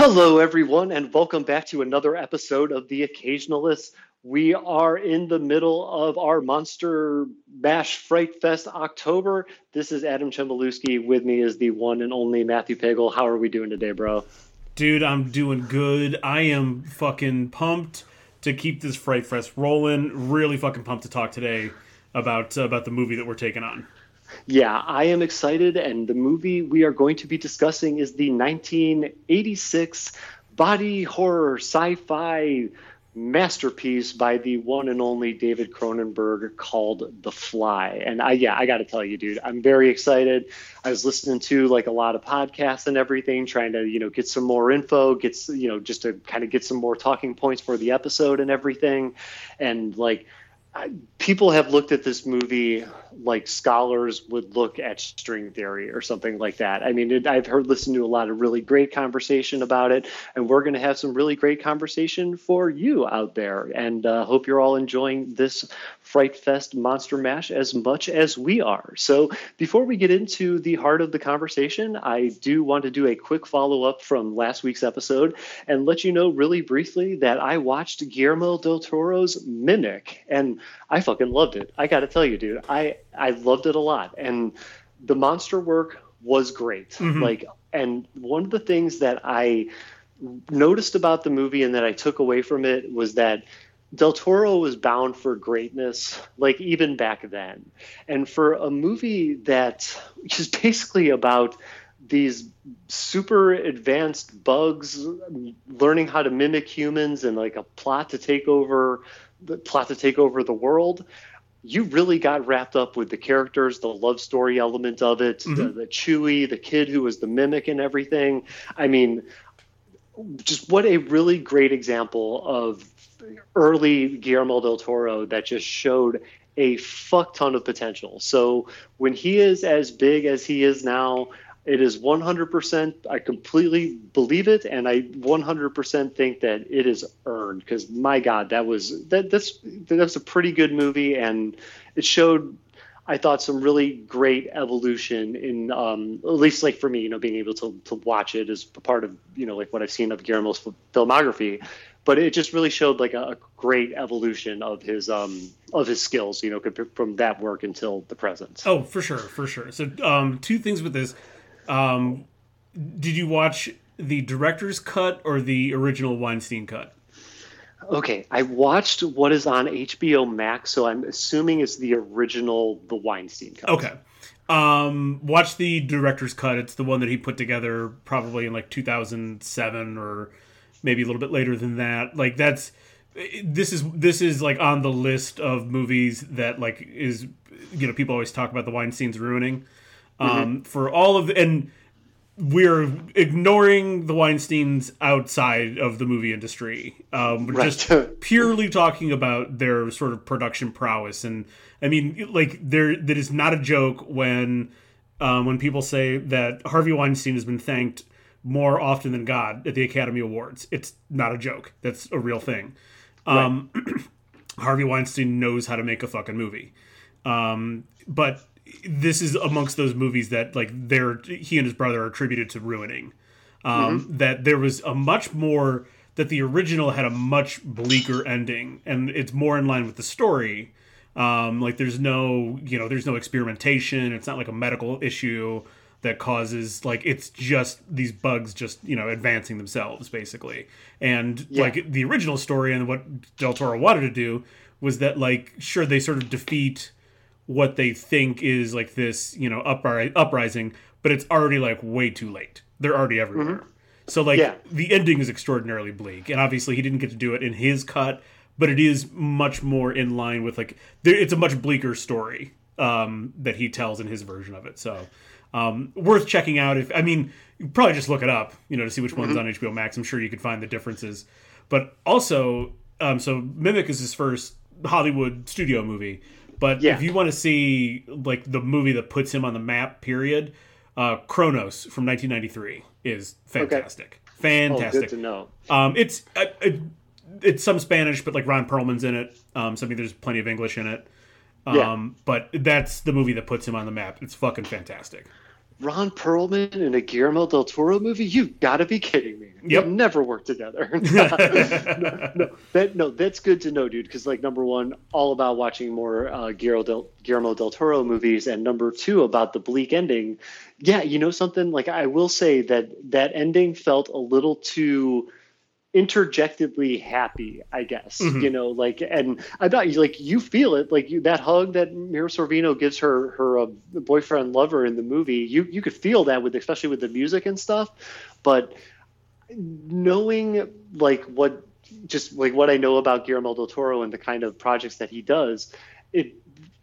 Hello, everyone, and welcome back to another episode of The Occasionalists. We are in the middle of our Monster Mash Fright Fest October. This is Adam Chembalewski. With me is the one and only Matthew Pagel. How are we doing today, bro? Dude, I'm doing good. I am fucking pumped to keep this Fright Fest rolling. Really fucking pumped to talk today about uh, about the movie that we're taking on. Yeah, I am excited, and the movie we are going to be discussing is the 1986 body horror sci-fi masterpiece by the one and only David Cronenberg called The Fly. And I yeah, I got to tell you dude, I'm very excited. I was listening to like a lot of podcasts and everything trying to, you know, get some more info, get you know, just to kind of get some more talking points for the episode and everything. And like people have looked at this movie like scholars would look at string theory or something like that. I mean, it, I've heard listened to a lot of really great conversation about it, and we're going to have some really great conversation for you out there. And uh, hope you're all enjoying this Fright Fest Monster Mash as much as we are. So, before we get into the heart of the conversation, I do want to do a quick follow up from last week's episode and let you know really briefly that I watched Guillermo del Toro's Mimic, and I fucking loved it. I got to tell you, dude, I I loved it a lot, and the monster work was great. Mm-hmm. Like, and one of the things that I noticed about the movie and that I took away from it was that Del Toro was bound for greatness, like even back then. And for a movie that is basically about these super advanced bugs learning how to mimic humans and like a plot to take over the plot to take over the world you really got wrapped up with the characters, the love story element of it, mm-hmm. the, the Chuy, the kid who was the mimic and everything. I mean, just what a really great example of early Guillermo del Toro that just showed a fuck ton of potential. So when he is as big as he is now, it is 100%. I completely believe it, and I 100% think that it is earned. Because my God, that was that that's that's a pretty good movie, and it showed. I thought some really great evolution in, um, at least like for me, you know, being able to to watch it as part of you know like what I've seen of Guillermo's filmography but it just really showed like a, a great evolution of his um of his skills you know from that work until the present oh for sure for sure so um two things with this um, did you watch the director's cut or the original Weinstein cut? Okay, I watched what is on HBO Max, so I'm assuming it's the original, the Weinstein cut. Okay. Um, watch the director's cut. It's the one that he put together probably in like 2007 or maybe a little bit later than that. Like that's this is this is like on the list of movies that like is you know people always talk about the Weinstein's ruining. Um, mm-hmm. for all of the, and we're ignoring the Weinsteins outside of the movie industry. Um, we're right. just purely talking about their sort of production prowess, and I mean, like there that is not a joke when um, when people say that Harvey Weinstein has been thanked more often than God at the Academy Awards. It's not a joke. That's a real thing. Um, right. Harvey Weinstein knows how to make a fucking movie. Um, but this is amongst those movies that like they're he and his brother are attributed to ruining. Um, mm-hmm. That there was a much more that the original had a much bleaker ending, and it's more in line with the story. Um, like there's no you know there's no experimentation. It's not like a medical issue that causes like it's just these bugs just you know advancing themselves basically. And yeah. like the original story and what Del Toro wanted to do was that like sure they sort of defeat what they think is like this, you know, upri- uprising, but it's already like way too late. They're already everywhere. Mm-hmm. So like yeah. the ending is extraordinarily bleak, and obviously he didn't get to do it in his cut, but it is much more in line with like there, it's a much bleaker story um, that he tells in his version of it. So um, worth checking out. If I mean, you probably just look it up, you know, to see which one's mm-hmm. on HBO Max. I'm sure you could find the differences. But also, um, so Mimic is his first Hollywood studio movie. But yeah. if you want to see like the movie that puts him on the map, period, uh, Cronos from 1993 is fantastic. Okay. Fantastic. Oh, good to know. Um, it's uh, it, it's some Spanish, but like Ron Perlman's in it. Um, so I mean, there's plenty of English in it. Um, yeah. but that's the movie that puts him on the map. It's fucking fantastic. Ron Perlman in a Guillermo del Toro movie? You gotta be kidding me. Yep. They never work together. no, no, that, no, that's good to know, dude. Because like number one, all about watching more uh, Guillermo, del, Guillermo del Toro movies, and number two, about the bleak ending. Yeah, you know something. Like I will say that that ending felt a little too interjectedly happy, I guess. Mm-hmm. You know, like, and I thought you like you feel it, like you that hug that Mira Sorvino gives her her uh, boyfriend lover in the movie. You you could feel that with especially with the music and stuff, but knowing like what just like what I know about Guillermo del Toro and the kind of projects that he does, it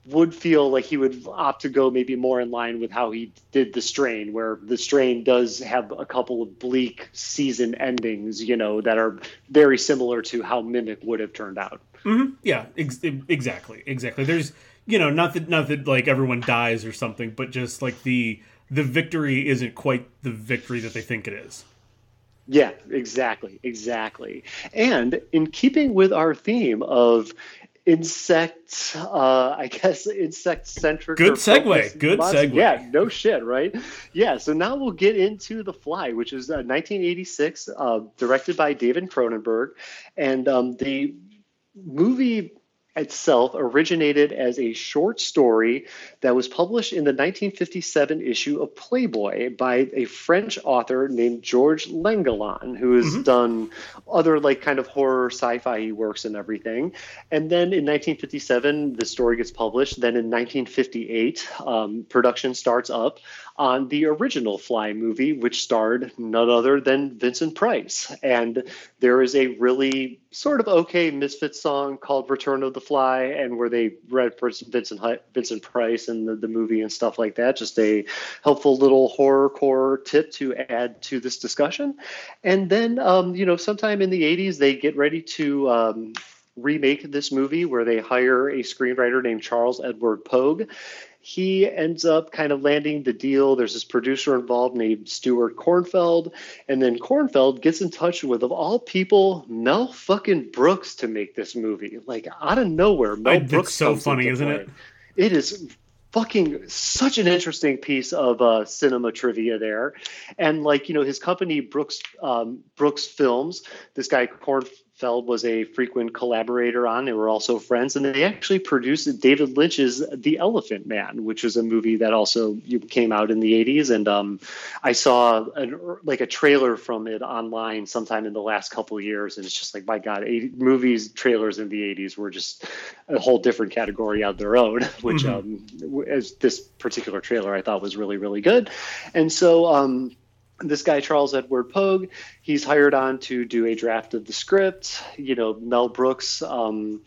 would feel like he would opt to go maybe more in line with how he did the strain where the strain does have a couple of bleak season endings you know that are very similar to how mimic would have turned out mm-hmm. yeah ex- exactly exactly there's you know not that not that like everyone dies or something but just like the the victory isn't quite the victory that they think it is yeah, exactly, exactly. And in keeping with our theme of insect uh i guess insect centric good segue good segue. yeah no shit right? Yeah so now we'll get into the fly which is uh, 1986 uh, directed by david cronenberg. And um, the movie itself originated as a short story that was published in the 1957 issue of Playboy by a French author named Georges Langelaan, who has mm-hmm. done other like kind of horror sci-fi works and everything. And then in 1957, the story gets published. Then in 1958, um, production starts up on the original Fly movie, which starred none other than Vincent Price. And there is a really sort of okay Misfit song called Return of the Fly, and where they read for Vincent Vincent Price and the, the movie and stuff like that. Just a helpful little horror core tip to add to this discussion. And then, um, you know, sometime in the 80s, they get ready to. Um, remake this movie where they hire a screenwriter named Charles Edward Pogue he ends up kind of landing the deal. There's this producer involved named Stuart Cornfeld, and then Cornfeld gets in touch with, of all people, Mel fucking Brooks to make this movie. Like out of nowhere, Mel I, Brooks. so funny, isn't play. it? It is fucking such an interesting piece of uh, cinema trivia there, and like you know his company Brooks um, Brooks Films. This guy Corn Feld was a frequent collaborator on. They were also friends, and they actually produced David Lynch's The Elephant Man, which was a movie that also came out in the '80s. And um, I saw an, like a trailer from it online sometime in the last couple of years, and it's just like, my God, 80, movies trailers in the '80s were just a whole different category on their own. Which, mm-hmm. um, as this particular trailer, I thought was really, really good. And so. Um, this guy Charles Edward Pogue, he's hired on to do a draft of the script. You know, Mel Brooks, um,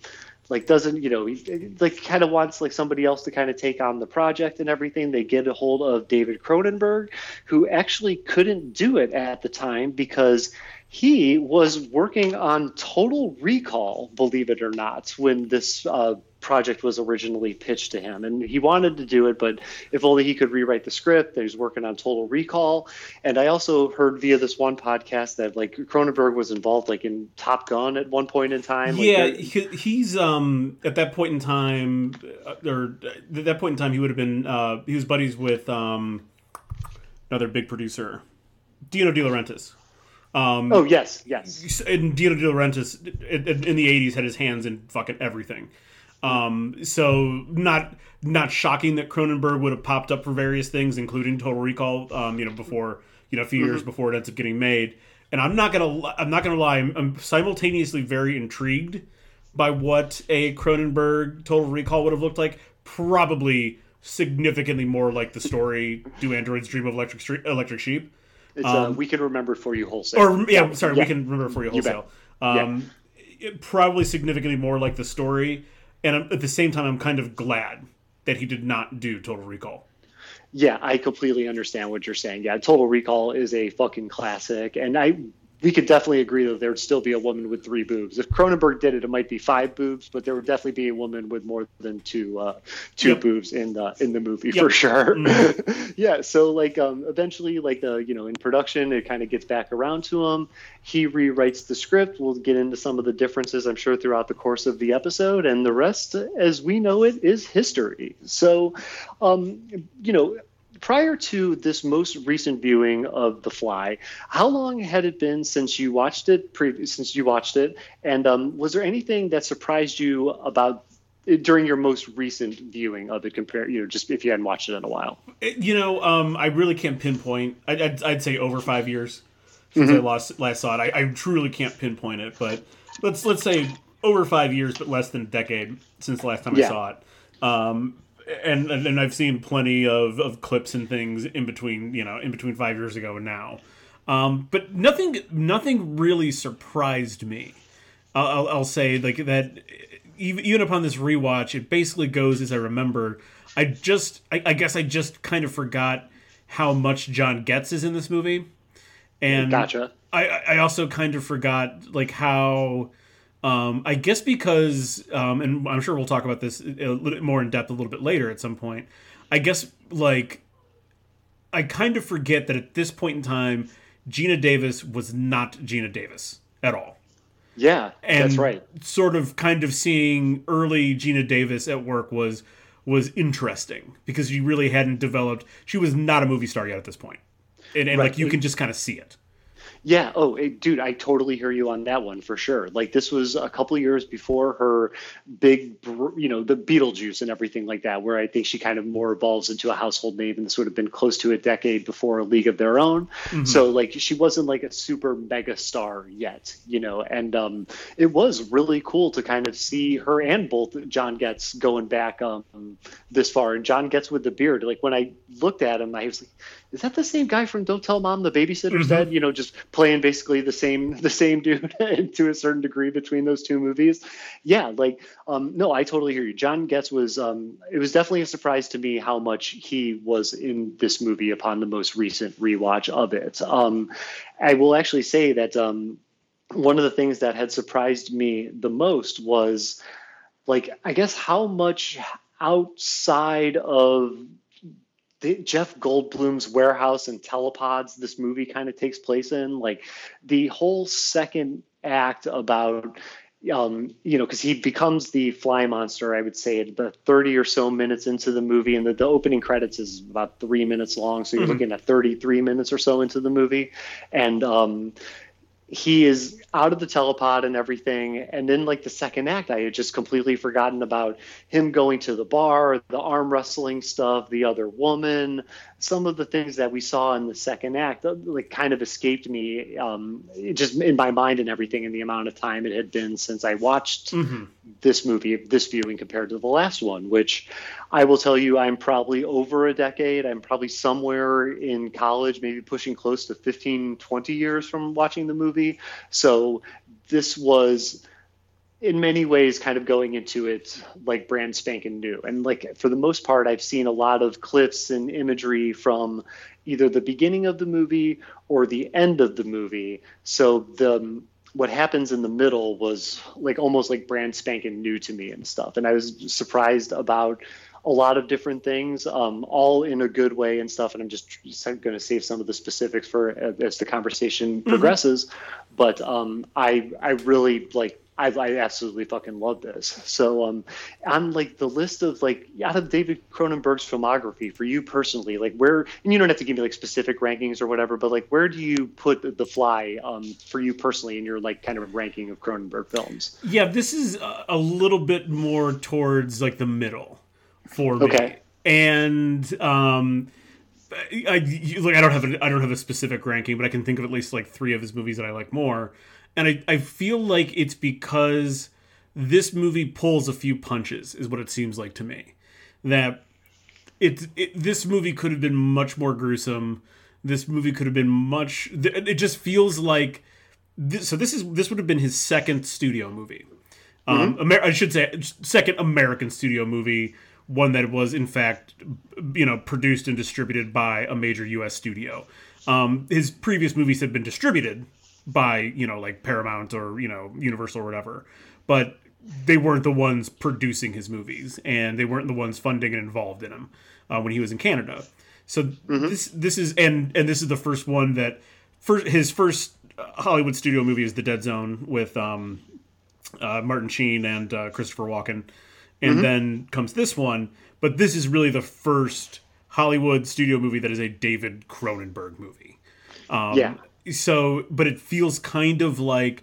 like doesn't you know, he, like kind of wants like somebody else to kind of take on the project and everything. They get a hold of David Cronenberg, who actually couldn't do it at the time because he was working on Total Recall, believe it or not, when this uh, project was originally pitched to him and he wanted to do it but if only he could rewrite the script he's working on total recall and i also heard via this one podcast that like cronenberg was involved like in top gun at one point in time like yeah he's um at that point in time uh, or at that point in time he would have been uh he was buddies with um another big producer dino de laurentiis um, oh yes, yes. And Dino De Laurentiis in, in, the '80s had his hands in fucking everything. Um, so not not shocking that Cronenberg would have popped up for various things, including Total Recall. Um, you know, before you know a few mm-hmm. years before it ends up getting made. And I'm not gonna I'm not gonna lie. I'm, I'm simultaneously very intrigued by what a Cronenberg Total Recall would have looked like. Probably significantly more like the story "Do Androids Dream of Electric Street, Electric Sheep." It's uh, um, uh, we can remember for you wholesale. Or yeah, sorry, yeah. we can remember for you wholesale. You um, yeah. probably significantly more like the story and at the same time, I'm kind of glad that he did not do Total Recall. Yeah, I completely understand what you're saying. Yeah, Total Recall is a fucking classic, and I we could definitely agree that there would still be a woman with three boobs. If Cronenberg did it, it might be five boobs, but there would definitely be a woman with more than two uh, two yep. boobs in the in the movie yep. for sure. Mm-hmm. yeah. So like um, eventually, like the you know in production, it kind of gets back around to him. He rewrites the script. We'll get into some of the differences, I'm sure, throughout the course of the episode, and the rest, as we know it, is history. So, um, you know prior to this most recent viewing of The Fly, how long had it been since you watched it? Pre- since you watched it, and um, was there anything that surprised you about during your most recent viewing of it compared you know just if you hadn't watched it in a while you know um, i really can't pinpoint i'd, I'd, I'd say over five years since mm-hmm. i last, last saw it I, I, truly can't pinpoint it but let's let's say over five years but less than a decade since the last time yeah. i saw it um, and, and i've seen plenty of, of clips and things in between you know in between five years ago and now um, but nothing nothing really surprised me I'll, I'll say like that even, even upon this rewatch, it basically goes as I remember. I just, I, I, guess, I just kind of forgot how much John Getz is in this movie, and gotcha. I, I also kind of forgot like how. Um, I guess because, um, and I'm sure we'll talk about this a little bit more in depth a little bit later at some point. I guess like I kind of forget that at this point in time, Geena Davis was not Geena Davis at all. Yeah, and that's right. Sort of, kind of seeing early Geena Davis at work was was interesting because she really hadn't developed. She was not a movie star yet at this point, and, and right. like you can just kind of see it. Yeah. Oh, dude, I totally hear you on that one for sure. Like this was a couple years before her big, you know, the Beetlejuice and everything like that, where I think she kind of more evolves into a household name, and this would have been close to a decade before a League of Their Own. Mm-hmm. So like she wasn't like a super mega star yet, you know. And um, it was really cool to kind of see her and both John Getz going back um, this far, and John Getz with the beard. Like when I looked at him, I was like is that the same guy from Don't Tell Mom the Babysitter's mm-hmm. Dead? You know, just playing basically the same the same dude to a certain degree between those two movies. Yeah, like um, no, I totally hear you. John Getz was um, it was definitely a surprise to me how much he was in this movie upon the most recent rewatch of it. Um, I will actually say that um, one of the things that had surprised me the most was like I guess how much outside of the, Jeff Goldblum's warehouse and telepods this movie kind of takes place in. Like the whole second act about um, you know, because he becomes the fly monster, I would say, at the 30 or so minutes into the movie. And the, the opening credits is about three minutes long. So you're mm-hmm. looking at 33 minutes or so into the movie. And um, he is out of the telepod and everything. And then, like the second act, I had just completely forgotten about him going to the bar, the arm wrestling stuff, the other woman, some of the things that we saw in the second act, uh, like kind of escaped me, um, just in my mind and everything, in the amount of time it had been since I watched mm-hmm. this movie, this viewing compared to the last one, which I will tell you, I'm probably over a decade. I'm probably somewhere in college, maybe pushing close to 15, 20 years from watching the movie. So this was in many ways kind of going into it like brand spanking new and like for the most part i've seen a lot of clips and imagery from either the beginning of the movie or the end of the movie so the what happens in the middle was like almost like brand spanking new to me and stuff and i was surprised about a lot of different things, um, all in a good way and stuff. And I'm just, just going to save some of the specifics for uh, as the conversation mm-hmm. progresses. But um, I I really like I, I absolutely fucking love this. So um, on like the list of like out of David Cronenberg's filmography for you personally, like where and you don't have to give me like specific rankings or whatever, but like where do you put The Fly um, for you personally in your like kind of ranking of Cronenberg films? Yeah, this is a little bit more towards like the middle for me. Okay. And um, I like I don't have a, I don't have a specific ranking, but I can think of at least like three of his movies that I like more. And I, I feel like it's because this movie pulls a few punches, is what it seems like to me. That it, it this movie could have been much more gruesome. This movie could have been much. It just feels like this, so. This is this would have been his second studio movie. Um, mm-hmm. Amer- I should say second American studio movie one that was in fact you know produced and distributed by a major U.S. studio. Um, his previous movies had been distributed by you know like Paramount or you know Universal or whatever, but they weren't the ones producing his movies and they weren't the ones funding and involved in them uh, when he was in Canada. So mm-hmm. this this is and and this is the first one that first his first Hollywood studio movie is The Dead Zone with um, uh, Martin Sheen and uh, Christopher Walken and mm-hmm. then comes this one. But this is really the first Hollywood studio movie that is a David Cronenberg movie. Um, Yeah. So, but it feels kind of like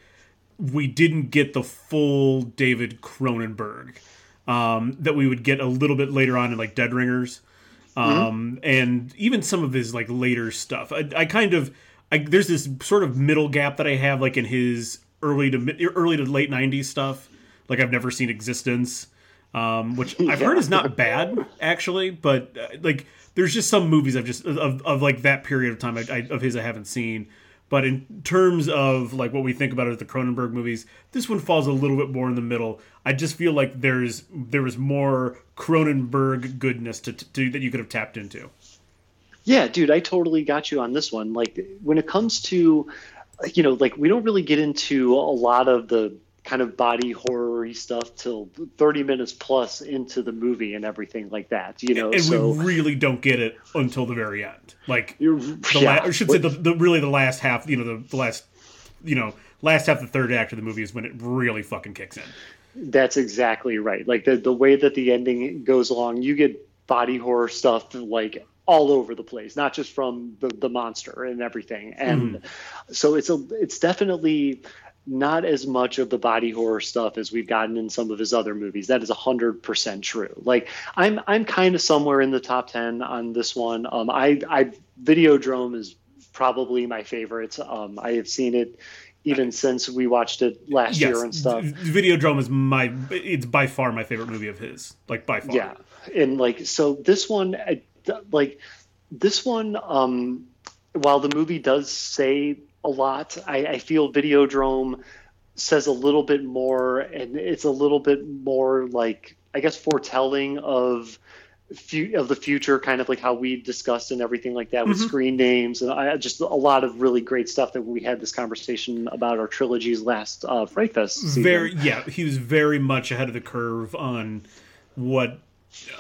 we didn't get the full David Cronenberg um, that we would get a little bit later on in like Dead Ringers, um, and even some of his like later stuff. I, I kind of I, there's this sort of middle gap that I have like in his early to mid, early to late '90s stuff. Like I've never seen eXistenZ, um, which I've heard is not bad actually, but uh, like there's just some movies I've just of, of like that period of time I, I, of his I haven't seen. But in terms of like what we think about it, the Cronenberg movies, this one falls a little bit more in the middle. I just feel like there's there was more Cronenberg goodness to, to that you could have tapped into. Yeah, dude, I totally got you on this one. Like when it comes to, you know, like we don't really get into a lot of the kind of body horror stuff till 30 minutes plus into the movie and everything like that, you know. and so we really don't get it until the very end. Like the yeah, la- I should say the, the really the last half, you know, the, the last you know, last half the third act of the movie is when it really fucking kicks in. That's exactly right. Like the the way that the ending goes along, you get body horror stuff like all over the place, not just from the, the monster and everything. And mm-hmm. so it's a it's definitely not as much of the body horror stuff as we've gotten in some of his other movies. That is hundred percent true. Like I'm I'm kind of somewhere in the top ten on this one. Um, I I Videodrome is probably my favorite. Um, I have seen it even since we watched it last year and stuff. Videodrome is my it's by far my favorite movie of his. Like by far. Yeah, and like so this one, like this one, um, while the movie does say a lot, I, I feel Videodrome says a little bit more, and it's a little bit more like I guess foretelling of. Of the future, kind of like how we discussed and everything like that with screen names, and I just a lot of really great stuff that we had this conversation about our trilogies last uh, Fright Fest season. Very yeah, he was very much ahead of the curve on what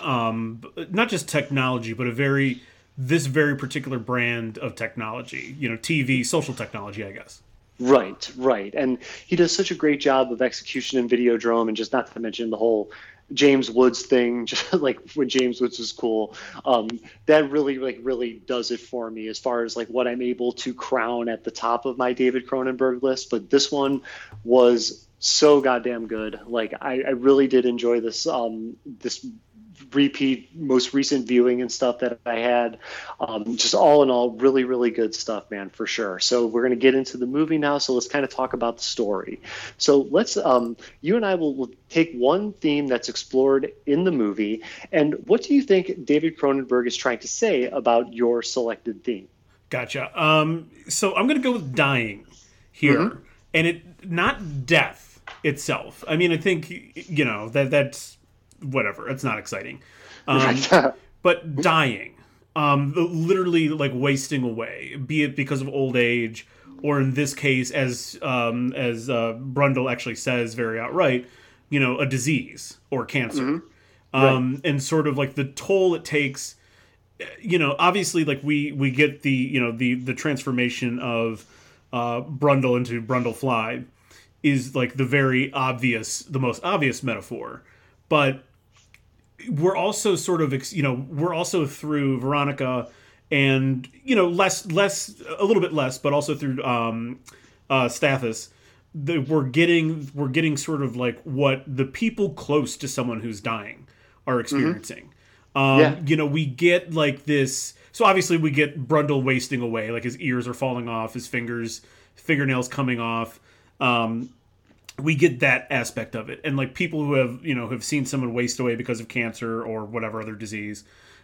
um not just technology, but a very this very particular brand of technology, you know, TV, social technology, I guess. Right, right. And he does such a great job of execution in Videodrome, and just not to mention the whole James Woods thing, just like when James Woods was cool. Um, that really, like, really does it for me as far as like what I'm able to crown at the top of my David Cronenberg list. But this one was so goddamn good. Like, I, I really did enjoy this. Um, this repeat most recent viewing and stuff that I had. Um, just all in all, really, really good stuff, man, for sure. So we're going to get into the movie now. So let's kind of talk about the story. So let's, um, you and I will, will take one theme that's explored in the movie. And what do you think David Cronenberg is trying to say about your selected theme? Gotcha. Um, so I'm gonna go with dying here, and it not death itself. I mean, I think you know that that's whatever. It's not exciting, um, but dying, um, literally like wasting away, be it because of old age, or in this case, as um, as uh, Brundle actually says very outright, you know, a disease or cancer, um, and sort of like the toll it takes you know obviously like we we get the you know the the transformation of uh brundle into brundle fly is like the very obvious the most obvious metaphor but we're also sort of you know we're also through veronica and you know less less a little bit less but also through um uh stathis the, we're getting we're getting sort of like what the people close to someone who's dying are experiencing um, Yeah. You know, we get like this. So obviously, we get Brundle wasting away. Like his ears are falling off, his fingers, fingernails coming off. Um, we get that aspect of it, and like people who have you know have seen someone waste away because of cancer or whatever other disease,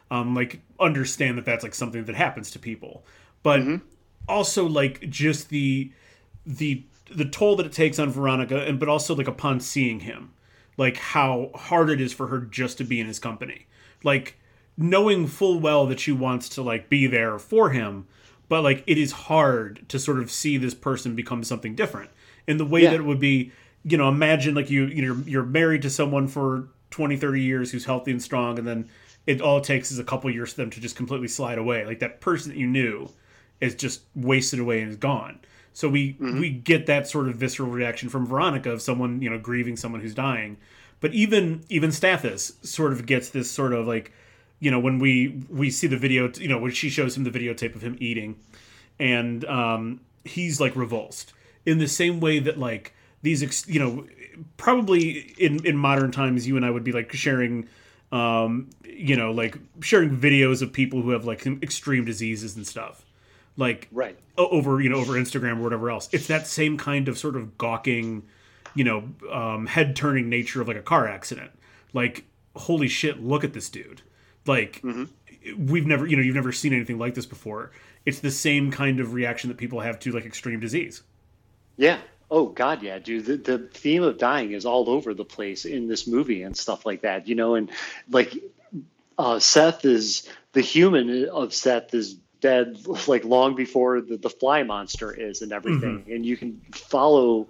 um, like understand that that's like something that happens to people. But also like just the the the toll that it takes on Veronica, and but also like upon seeing him, like how hard it is for her just to be in his company, like knowing full well that she wants to like be there for him, but like it is hard to sort of see this person become something different in the way Yeah. that it would be. You know, imagine like you you're you're married to someone for 20, 30 years who's healthy and strong, and then it all it takes is a couple years for them to just completely slide away. Like that person that you knew is just wasted away and is gone. So we we get that sort of visceral reaction from Veronica of someone you know grieving someone who's dying, but even even Stathis sort of gets this sort of like you know when we we see the video you know when she shows him the videotape of him eating and um he's like revulsed in the same way that like these ex- you know probably in in modern times you and I would be like sharing um you know like sharing videos of people who have like extreme diseases and stuff like right over you know over Instagram or whatever else it's that same kind of sort of gawking you know um head turning nature of like a car accident like holy shit look at this dude like mm-hmm. we've never, you know, you've never seen anything like this before. It's the same kind of reaction that people have to like extreme disease. Yeah. Oh God, yeah, dude. The, the theme of dying is all over the place in this movie and stuff like that, you know. And like uh, Seth is the human of Seth is dead like long before the, the fly monster is and everything, mm-hmm. and you can follow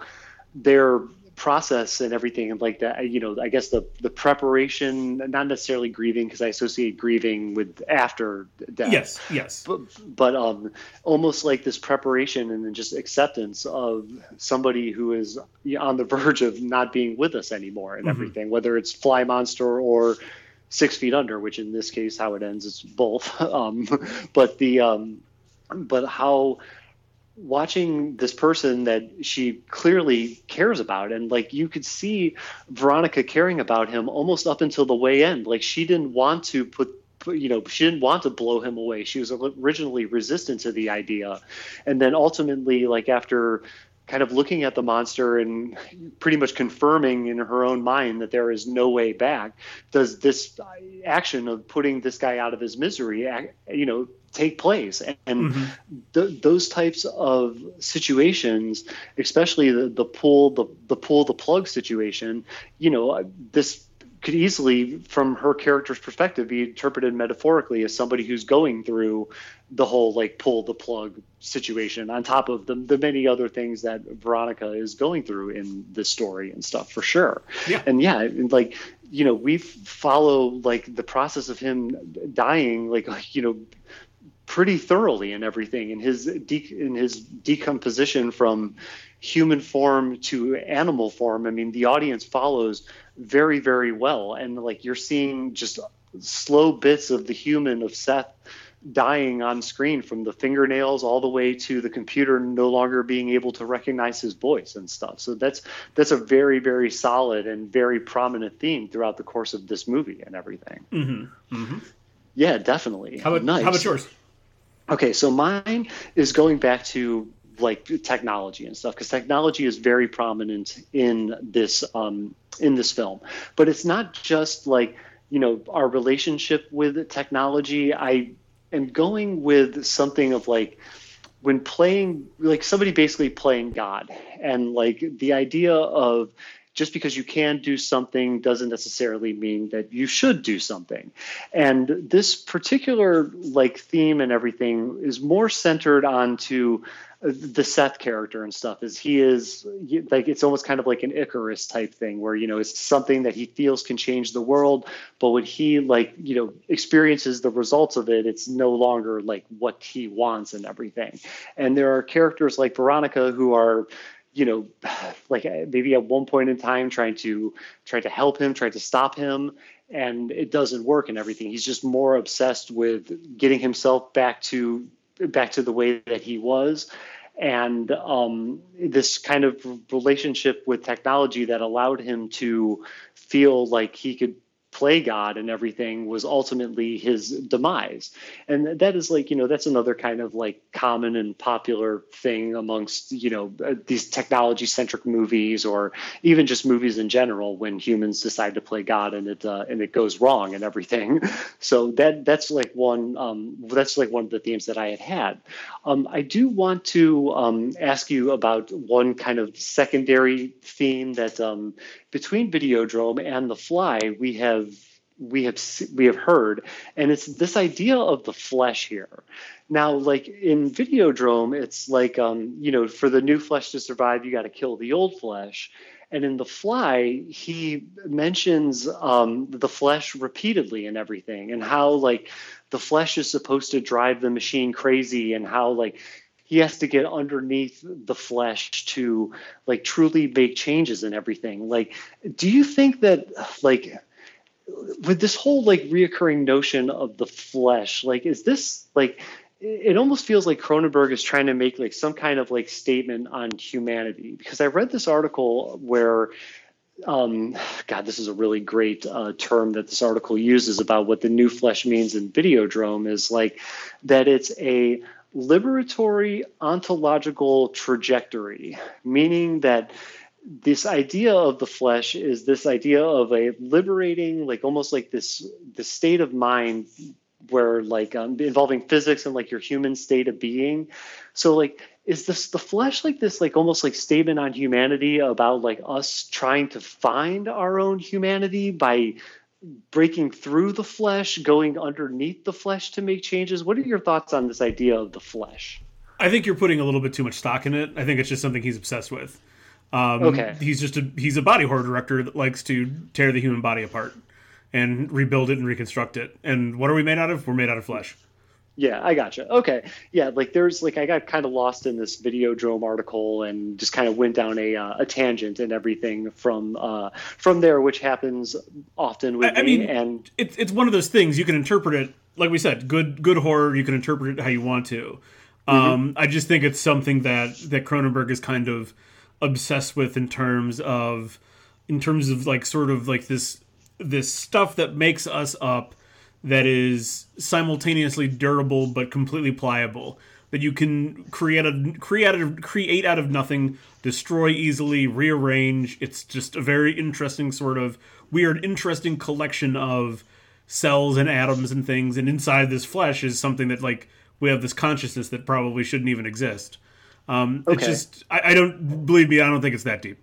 their process and everything and like that you know i guess the the preparation not necessarily grieving because i associate grieving with after death. Yes yes. But, but um almost like this preparation and then just acceptance of somebody who is on the verge of not being with us anymore and mm-hmm. everything whether it's fly monster or six feet under which in this case how it ends is both. Um but the um but how watching this person that she clearly cares about and like you could see veronica caring about him almost up until the way end. Like she didn't want to put you know she didn't want to blow him away. She was originally resistant to the idea. And then ultimately like after kind of looking at the monster and pretty much confirming in her own mind that there is no way back does this action of putting this guy out of his misery you know take place. And mm-hmm. th- those types of situations especially the, the pull the, the pull the plug situation you know this could easily from her character's perspective be interpreted metaphorically as somebody who's going through the whole like pull the plug situation on top of the, the many other things that veronica is going through in this story and stuff for sure. Yeah. And yeah like you know we follow like the process of him dying like you know pretty thoroughly in everything in his de- in his decomposition from human form to animal form. I mean, the audience follows very very well, and like you're seeing just slow bits of the human of Seth dying on screen from the fingernails all the way to the computer no longer being able to recognize his voice and stuff. So that's that's a very very solid and very prominent theme throughout the course of this movie and everything. Mm-hmm. Mm-hmm. Yeah, definitely. How about nice. how about yours? Okay, so mine is going back to like technology and stuff because technology is very prominent in this um, in this film, but it's not just like you know our relationship with technology. I am going with something of like when playing like somebody basically playing God and like the idea of just because you can do something doesn't necessarily mean that you should do something. And this particular like theme and everything is more centered onto uh, the Seth character and stuff is he is like it's almost kind of like an Icarus type thing where you know it's something that he feels can change the world but when he like you know experiences the results of it it's no longer like what he wants and everything. And there are characters like Veronica who are you know, like uh, maybe at one point in time trying to try to help him, try to stop him, and it doesn't work and everything. He's just more obsessed with getting himself back to back to the way that he was. And um, this kind of relationship with technology that allowed him to feel like he could play God and everything was ultimately his demise. And that is like, you know, that's another kind of like common and popular thing amongst, you know, uh, these technology centric movies or even just movies in general when humans decide to play God and it uh, and it goes wrong and everything. So that that's like one um, that's like one of the themes that I had had. Um, I do want to um, ask you about one kind of secondary theme that um, between Videodrome and The Fly, we have we have we have heard, and it's this idea of the flesh here. Now, like in Videodrome, it's like um, you know, for the new flesh to survive, you got to kill the old flesh. And in The Fly, he mentions um, the flesh repeatedly and everything, and how like the flesh is supposed to drive the machine crazy, and how like he has to get underneath the flesh to like truly make changes and everything. Like do you think that like with this whole like reoccurring notion of the flesh, like is this like it almost feels like Cronenberg is trying to make like some kind of like statement on humanity? Because I read this article where um, God, this is a really great uh, term that this article uses about what the new flesh means in Videodrome is like that it's a liberatory ontological trajectory, meaning that this idea of the flesh is this idea of a liberating, like almost like this the state of mind where like um, involving physics and like your human state of being. So like is this the flesh like this like almost like statement on humanity about like us trying to find our own humanity by breaking through the flesh, going underneath the flesh to make changes? What are your thoughts on this idea of the flesh? I think you're putting a little bit too much stock in it. I think it's just something he's obsessed with. Um, okay. He's just a he's a body horror director that likes to tear the human body apart and rebuild it and reconstruct it. And what are we made out of? We're made out of flesh. Yeah, I gotcha. Okay. Yeah, like there's like I got kind of lost in this video Videodrome article and just kind of went down a uh, a tangent and everything from uh, from there, which happens often with I, me. I mean, and it's it's one of those things you can interpret it like we said, good good horror. You can interpret it how you want to. Mm-hmm. Um, I just think it's something that that Cronenberg is kind of obsessed with in terms of in terms of like sort of like this this stuff that makes us up that is simultaneously durable but completely pliable that you can create a create out of, create out of nothing destroy easily rearrange. It's just a very interesting sort of weird interesting collection of cells and atoms and things and inside this flesh is something that like we have this consciousness that probably shouldn't even exist. Um, okay. it's just I, I don't believe me i don't think it's that deep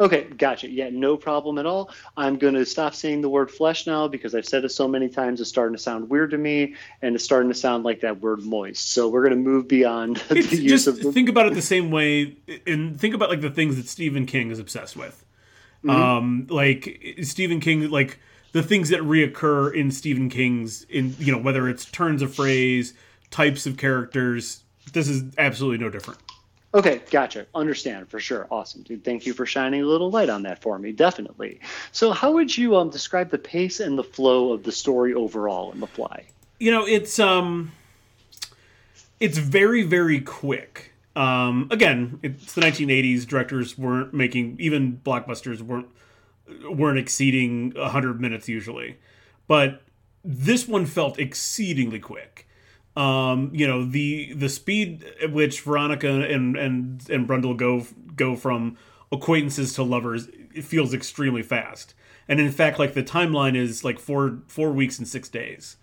Okay, gotcha. Yeah, no problem at all. I'm going to stop saying the word flesh now because I've said it so many times. It's starting to sound weird to me, and it's starting to sound like that word moist. So we're going to move beyond the it's use just of. think about it the same way, and think about like the things that Stephen King is obsessed with. Mm-hmm. Um, like Stephen King, like the things that reoccur in Stephen King's, in you know whether it's turns of phrase, types of characters. This is absolutely no different. Okay, gotcha. Understand for sure. Awesome, dude. Thank you for shining a little light on that for me. Definitely. So, how would you um, describe the pace and the flow of the story overall in The Fly? You know, it's um, it's very very quick. Um, again, it's the 1980s. Directors weren't making even blockbusters weren't weren't exceeding 100 minutes usually, but this one felt exceedingly quick um, you know the the speed at which Veronica and and and Brundle go go from acquaintances to lovers it feels extremely fast. And in fact, like the timeline is like four four weeks and six days.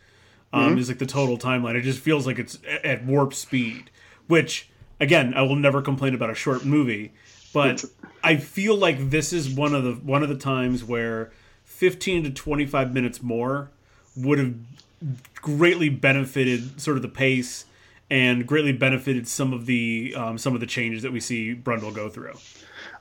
Um, mm-hmm. Is like the total timeline. It just feels like it's at warp speed. Which again, I will never complain about a short movie, but I feel like this is one of the one of the times where fifteen to twenty five minutes more would have greatly benefited sort of the pace and greatly benefited some of the um, some of the changes that we see Brundle go through.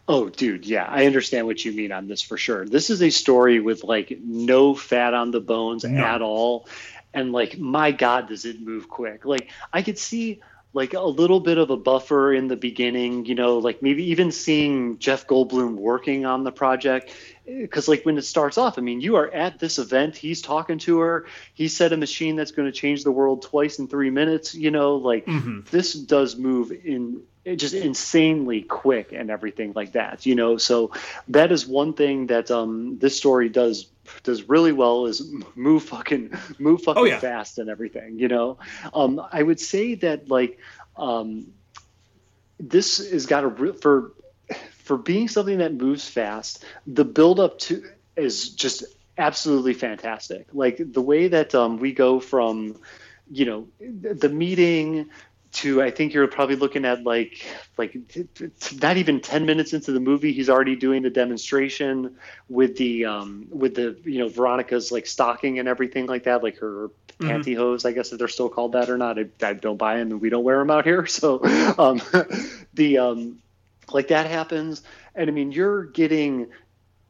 Oh, dude, yeah, I understand what you mean on this for sure. This is a story with like no fat on the bones no. at all, and like my God, does it move quick? Like I could see like a little bit of a buffer in the beginning, you know, like maybe even seeing Jeff Goldblum working on the project. Because, like, when it starts off, I mean, you are at this event, he's talking to her, he said a machine that's going to change the world twice in three minutes, you know, like, mm-hmm. this does move in just insanely quick and everything like that, you know. So, that is one thing that um, this story does does really well is move fucking move fucking oh, yeah. fast and everything. You know, um, I would say that like um, this has got a for for being something that moves fast. The build up to is just absolutely fantastic. Like the way that um, we go from you know the meeting to I think you're probably looking at like like not even 10 minutes into the movie he's already doing the demonstration with the um with the you know Veronica's like stocking and everything like that like her mm-hmm. pantyhose I guess if they're still called that or not I, I don't buy them and we don't wear them out here so um the um like that happens and I mean you're getting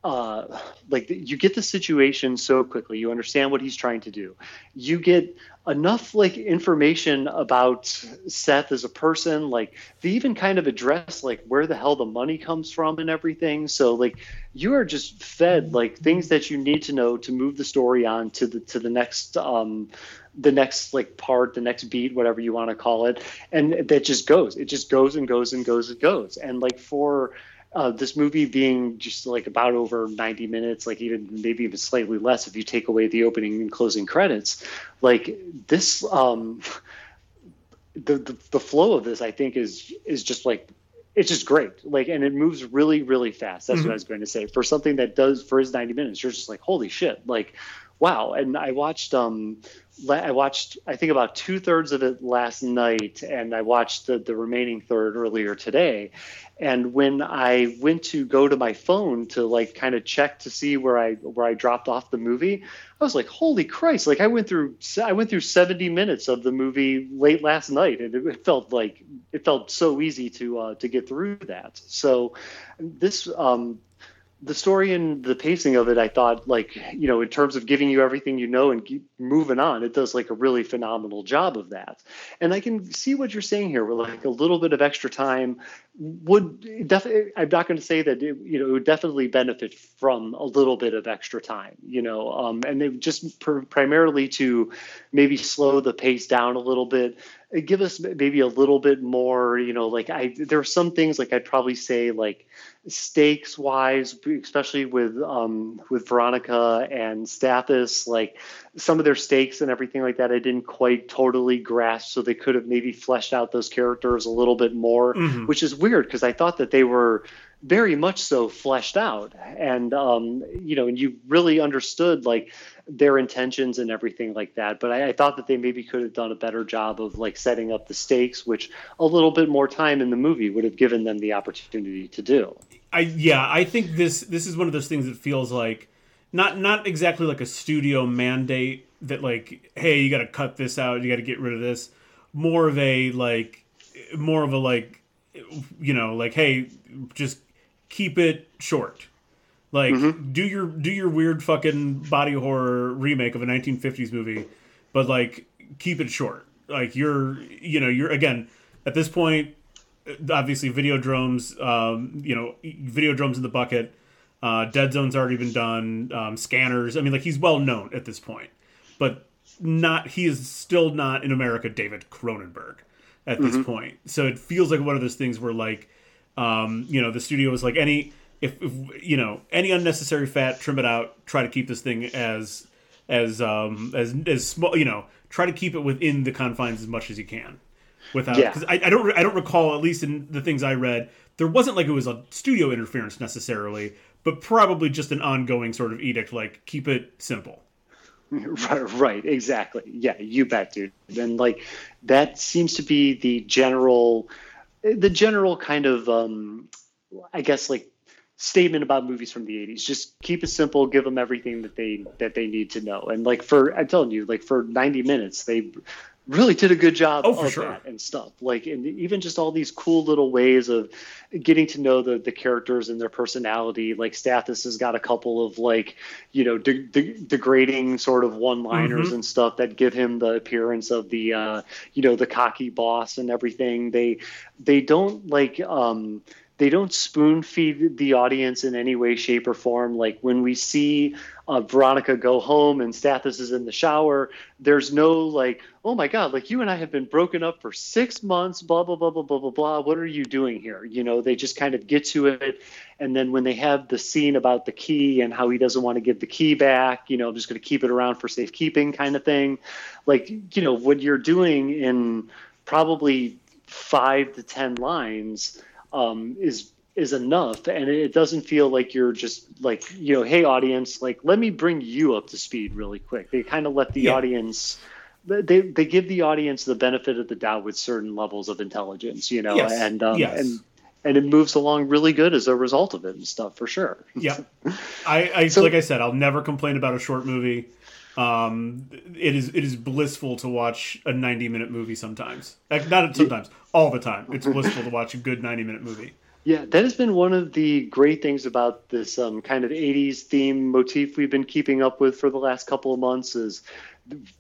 uh, like you get the situation so quickly. You understand what he's trying to do. You get enough like information about Seth as a person. Like they even kind of address like where the hell the money comes from and everything. So like you are just fed like things that you need to know to move the story on to the to the next um the next like part, the next beat, whatever you want to call it, and that just goes. It just goes and goes and goes and goes. And like for uh, this movie being just like about over 90 minutes, like even maybe even slightly less if you take away the opening and closing credits, like this, um, the, the the flow of this, I think is is just like it's just great. Like, and it moves really, really fast. That's mm-hmm. what I was going to say. For something that does for his 90 minutes, you're just like, holy shit! Like, wow. And I watched um I watched I think about two thirds of it last night, and I watched the the remaining third earlier today. And when I went to go to my phone to like kind of check to see where I where I dropped off the movie, I was like, "Holy Christ!" Like I went through I went through seventy minutes of the movie late last night, and it, felt like it felt so easy to uh, to get through that. So this um, the story and the pacing of it, I thought, like, you know, in terms of giving you everything you know and keep moving on, it does like a really phenomenal job of that. And I can see what you're saying here, where like a little bit of extra time would definitely, I'm not going to say that, it, you know, it would definitely benefit from a little bit of extra time, you know, um, and they just pr- primarily to maybe slow the pace down a little bit give us maybe a little bit more you know like i there are some things like i'd probably say like stakes wise, especially with um, with Veronica and Stathis, like some of their stakes and everything like that, I didn't quite totally grasp. So they could have maybe fleshed out those characters a little bit more, mm-hmm. which is weird because I thought that they were very much so fleshed out, and um, you know, and you really understood like their intentions and everything like that. But I, I, thought that they maybe could have done a better job of like setting up the stakes, which a little bit more time in the movie would have given them the opportunity to do. I yeah, I think this this is one of those things that feels like not not exactly like a studio mandate that like hey you got to cut this out, you got to get rid of this. More of a like more of a like you know like hey just keep it short like mm-hmm. do your do your weird fucking body horror remake of a 1950s movie, but like keep it short. Like you're you know you're again at this point obviously Videodromes um, you know Videodromes in the bucket. Uh, Dead Zone's already been done. Um, scanners. I mean, like he's well known at this point, but not. He is still not in America. David Cronenberg at this mm-hmm. point. So it feels like one of those things where like, um, you know, the studio was like any if, if you know any unnecessary fat, trim it out. Try to keep this thing as as um as as small. You know, try to keep it within the confines as much as you can. Without, because yeah. I, I don't I don't recall at least in the things I read there wasn't like it was a studio interference necessarily, but probably just an ongoing sort of edict like keep it simple. Right, right, exactly. Yeah, you bet, dude. And like that seems to be the general, the general kind of, um, I guess, like statement about movies from the 80s just keep it simple give them everything that they that they need to know. And like for i'm telling you like for 90 minutes they really did a good job oh, of sure. that and stuff. Like and even just all these cool little ways of getting to know the the characters and their personality. Like stathis has got a couple of like you know de- de- degrading sort of one liners mm-hmm. and stuff that give him the appearance of the uh you know the cocky boss and everything. They they don't like um they don't spoon feed the audience in any way, shape, or form. Like when we see uh, Veronica go home and Stathis is in the shower, there's no like, oh my God, like you and I have been broken up for six months, blah, blah, blah, blah, blah, blah, blah. What are you doing here? You know, they just kind of get to it. And then when they have the scene about the key and how he doesn't want to give the key back, you know, I'm just going to keep it around for safekeeping kind of thing. Like, you know, what you're doing in probably five to 10 lines um, is is enough and it doesn't feel like you're just like you know hey audience like let me bring you up to speed really quick they kind of let the yeah. audience they they give the audience the benefit of the doubt with certain levels of intelligence you know yes. and um, yes. and and it moves along really good as a result of it and stuff for sure yeah i i so, like i said i'll never complain about a short movie um it is it is blissful to watch a 90 minute movie sometimes not sometimes all the time it's blissful to watch a good 90 minute movie yeah that has been one of the great things about this um, kind of 80s theme motif we've been keeping up with for the last couple of months is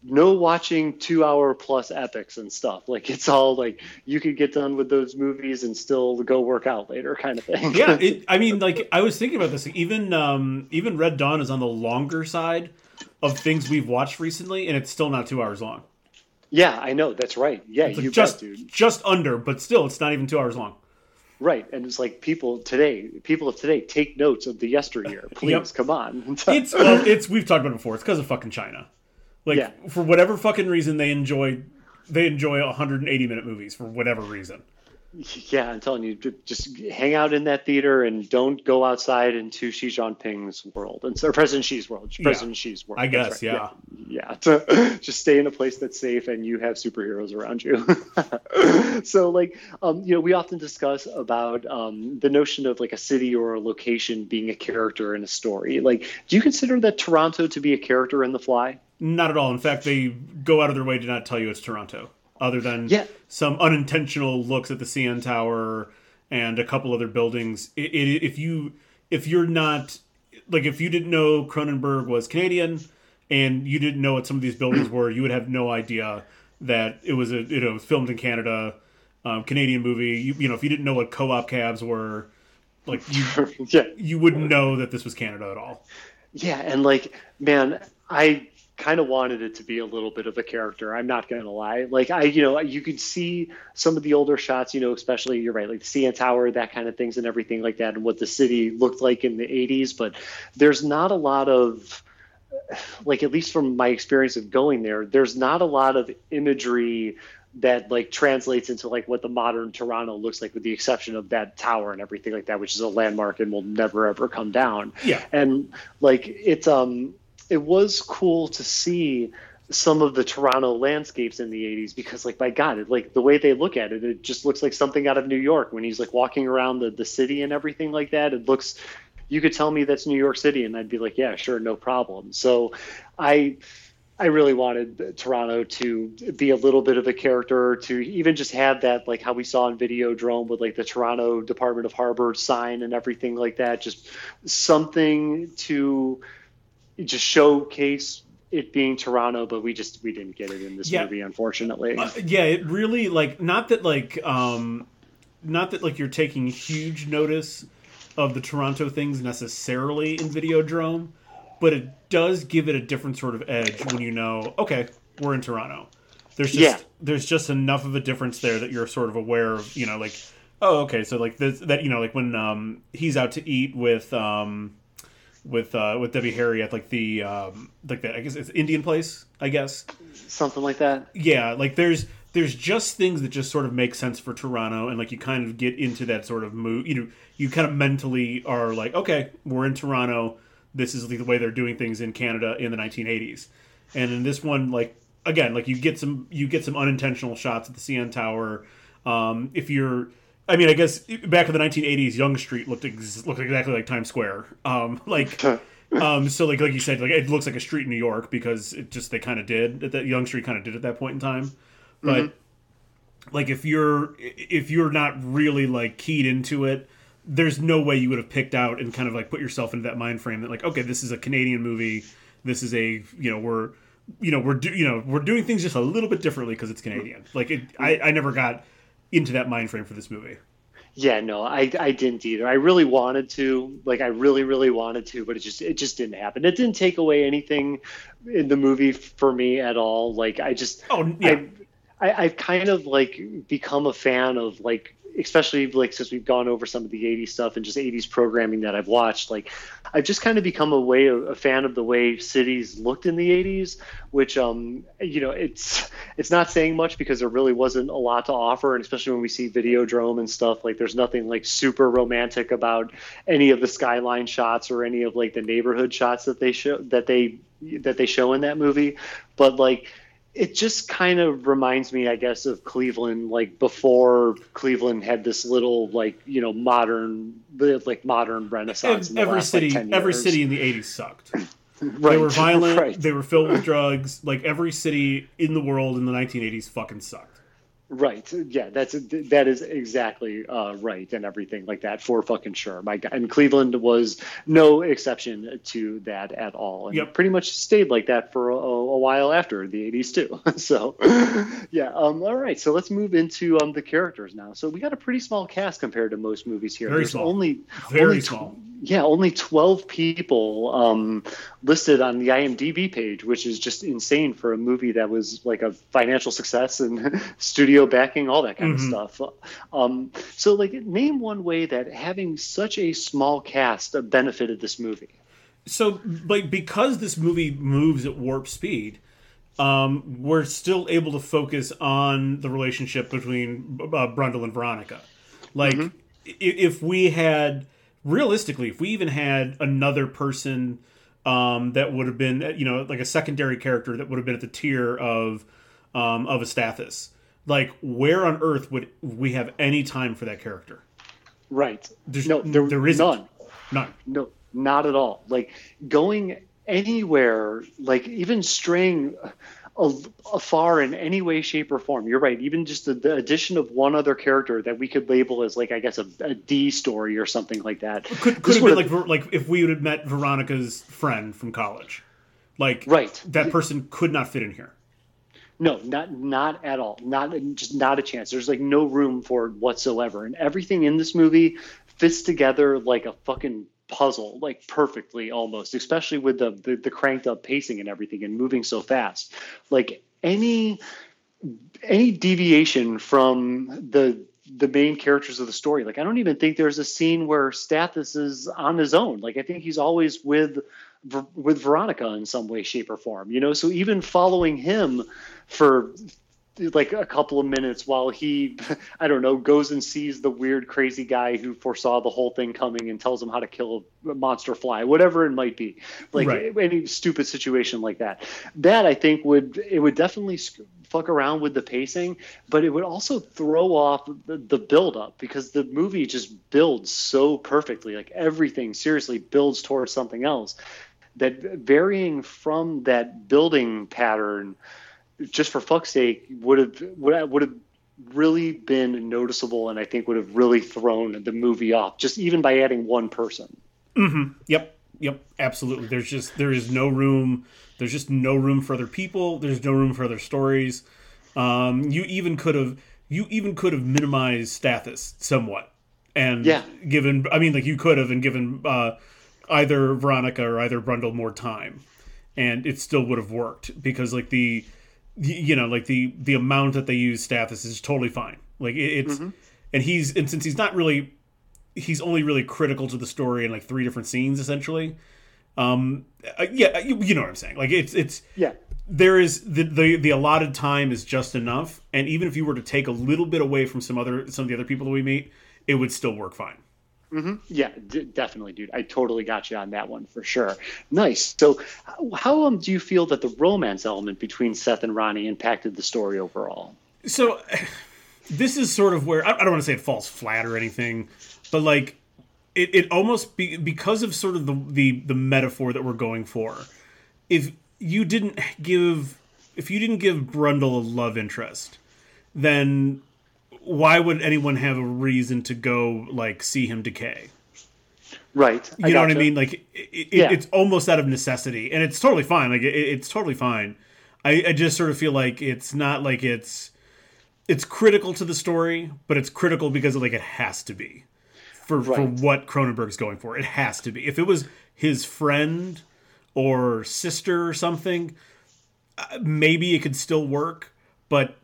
no watching two hour plus epics and stuff. Like it's all like you could get done with those movies and still go work out later, kind of thing. yeah, it, I mean, like I was thinking about this. Even um, even Red Dawn is on the longer side of things we've watched recently, and it's still not two hours long. Yeah, I know. That's right. Yeah, It's you just bet, dude. just under, but still, it's not even two hours long. Right, and it's like people today, people of today, take notes of the yesteryear. Please, Yep. come on. It's well, it's we've talked about it before. It's because of fucking China. Like Yeah. for whatever fucking reason, they enjoy they enjoy 180 minute movies for whatever reason. Yeah, I'm telling you, just hang out in that theater and don't go outside into Xi Jinping's world, and or President Xi's world, President Xi's world. I guess, right. yeah, yeah. just stay in a place that's safe and you have superheroes around you. so, like, um, you know, we often discuss about um, the notion of like a city or a location being a character in a story. Like, do you consider that Toronto to be a character in The Fly? Not at all. In fact, they go out of their way to not tell you it's Toronto, other than Yeah. some unintentional looks at the CN Tower and a couple other buildings. It, it, if you if you're not like if you didn't know Cronenberg was Canadian and you didn't know what some of these buildings were, you would have no idea that it was a you know filmed in Canada, um, Canadian movie. You, you know if you didn't know what co-op cabs were, like you yeah, you wouldn't know that this was Canada at all. Yeah, and like, man, I kind of wanted it to be a little bit of a character. I'm not gonna lie. Like, I, you know, you could see some of the older shots. You know, especially you're right, like the CN Tower, that kind of things, and everything like that, and what the city looked like in the '80s. But there's not a lot of like at least from my experience of going there there's not a lot of imagery that like translates into like what the modern toronto looks like with the exception of that tower and everything like that which is a landmark and will never ever come down Yeah. and like it's um it was cool to see some of the Toronto landscapes in the 80s because like my god it, like the way they look at it it just looks like something out of New York when he's like walking around the, the city and everything like that it looks you could tell me that's New York City and I'd be like yeah sure no problem so I I really wanted Toronto to be a little bit of a character, to even just have that, like how we saw in Videodrome with like the Toronto Department of Harbor sign and everything like that. Just something to just showcase it being Toronto, but we just we didn't get it in this Yeah. movie, unfortunately. Uh, yeah, it really like not that like um not that like you're taking huge notice of the Toronto things necessarily in Videodrome, but it does give it a different sort of edge when you know, okay, we're in Toronto. There's just Yeah. there's just enough of a difference there that you're sort of aware of, you know, like oh, okay, so like this that you know, like when um he's out to eat with um with uh with Debbie Harry at like the um like that I guess it's Indian place, I guess? Something like that. yeah like there's there's just things that just sort of make sense for toronto and like you kind of get into that sort of mood you know you kind of mentally are like okay we're in toronto. This is the way they're doing things in canada in the 1980s and in this one like again like you get some you get some unintentional shots at the cn tower. Um, if you're I mean, I guess back in the 1980s, Yonge Street looked ex- looked exactly like Times Square. Um, like, um, so like like you said, like it looks like a street in New York because it just they kind of did that Yonge Street kind of did at that point in time. But like if you're if you're not really like keyed into it, there's no way you would have picked out and kind of like put yourself into that mind frame that like okay, this is a Canadian movie. This is a you know we're you know we're do, you know we're doing things just a little bit differently because it's Canadian. Like it, I I never got into that mind frame for this movie. Yeah, no, I, I didn't either. I really wanted to, like, I really, really wanted to, but it just, it just didn't happen. It didn't take away anything in the movie for me at all. Like, I just, Oh yeah, I, I, I've kind of like become a fan of like, especially like since we've gone over some of the 80s stuff and just 80s programming that I've watched. Like, I've just kind of become a way a fan of the way cities looked in the 80s, which um, you know, it's it's not saying much because there really wasn't a lot to offer, and especially when we see Videodrome and stuff, like there's nothing like super romantic about any of the skyline shots or any of like the neighborhood shots that they show that they that they show in that movie, but like it just kind of reminds me, I guess, of Cleveland, like before Cleveland had this little, like you know, modern, like modern renaissance. every last, like, city 10 every years. city in the 80s sucked. right. They were violent. right. They were filled with drugs. Like every city in the world in the 1980s fucking sucked. Right. Yeah, that's that is exactly uh, right and everything like that for fucking sure. My God. and Cleveland was no exception to that at all, and Yep. pretty much stayed like that for a, a while after the '80s too. so, yeah. Um. All right. So let's move into um the characters now. So we got a pretty small cast compared to most movies here. Very There's small. only Very only tw- small. Yeah, only 12 people um, listed on the IMDb page, which is just insane for a movie that was like a financial success and studio backing, all that kind Mhm. of stuff. Um, so, like, name one way that having such a small cast benefited this movie. so like because this movie moves at warp speed um, we're still able to focus on the relationship between uh, Brundle and Veronica. Like, i- if we had realistically, if we even had another person um, that would have been, you know, like a secondary character that would have been at the tier of um, of a Stathis, like where on earth would we have any time for that character? Right. There's no, there, there isn't. none. None. No, not at all. Like going anywhere, like even straying afar in any way, shape, or form. You're right. Even just the, the addition of one other character that we could label as like I guess a, a D story or something like that. Could, could have been like like if we would have met Veronica's friend from college, like Right. that person could not fit in here. No, not not at all. Not just not a chance. There's like no room for it whatsoever, and everything in this movie fits together like a fucking puzzle, like perfectly almost. Especially with the the, the cranked up pacing and everything, and moving so fast. Like any any deviation from the the main characters of the story. Like I don't even think there's a scene where Stathis is on his own. Like I think he's always with with Veronica in some way, shape, or form. You know, so even following him for like a couple of minutes while he i don't know goes and sees the weird crazy guy who foresaw the whole thing coming and tells him how to kill a monster fly whatever it might be. Like Right. any stupid situation like that. That i think would it would definitely fuck around with the pacing but it would also throw off the, the build up because the movie just builds so perfectly. Like everything seriously builds towards something else. That varying from that building pattern just for fuck's sake would have would would have really been noticeable and I think would have really thrown the movie off just even by adding one person. Yep, yep, absolutely. There's just there is no room. There's just no room for other people. There's no room for other stories. Um, you even could have you even could have minimized Stathis somewhat, and Yeah. given I mean like you could have and given uh, either Veronica or either Brundle more time, and it still would have worked because like the you know like the the amount that they use Stathis is totally fine. Like it, it's and he's and since he's not really he's only really critical to the story in like three different scenes essentially. Um, uh, yeah, you, you know what I'm saying. Like it's it's Yeah. there is the, the the allotted time is just enough, and even if you were to take a little bit away from some other some of the other people that we meet, it would still work fine. Yeah, d- definitely, dude. I totally got you on that one for sure. Nice. So, how, um, do you feel that the romance element between Seth and Ronnie impacted the story overall? So this is sort of where I, I don't want to say it falls flat or anything, but like it, it almost be, because of sort of the, the the metaphor that we're going for. If you didn't give if you didn't give Brundle a love interest, then why would anyone have a reason to go like see him decay? Right. You know what I mean? Like it, it, Yeah. it's almost out of necessity, and it's totally fine. Like it, it's totally fine. I, I just sort of feel like it's not like it's it's critical to the story, but it's critical because like it has to be for for what Cronenberg's going for. It has to be. If it was his friend or sister or something, uh, maybe it could still work. But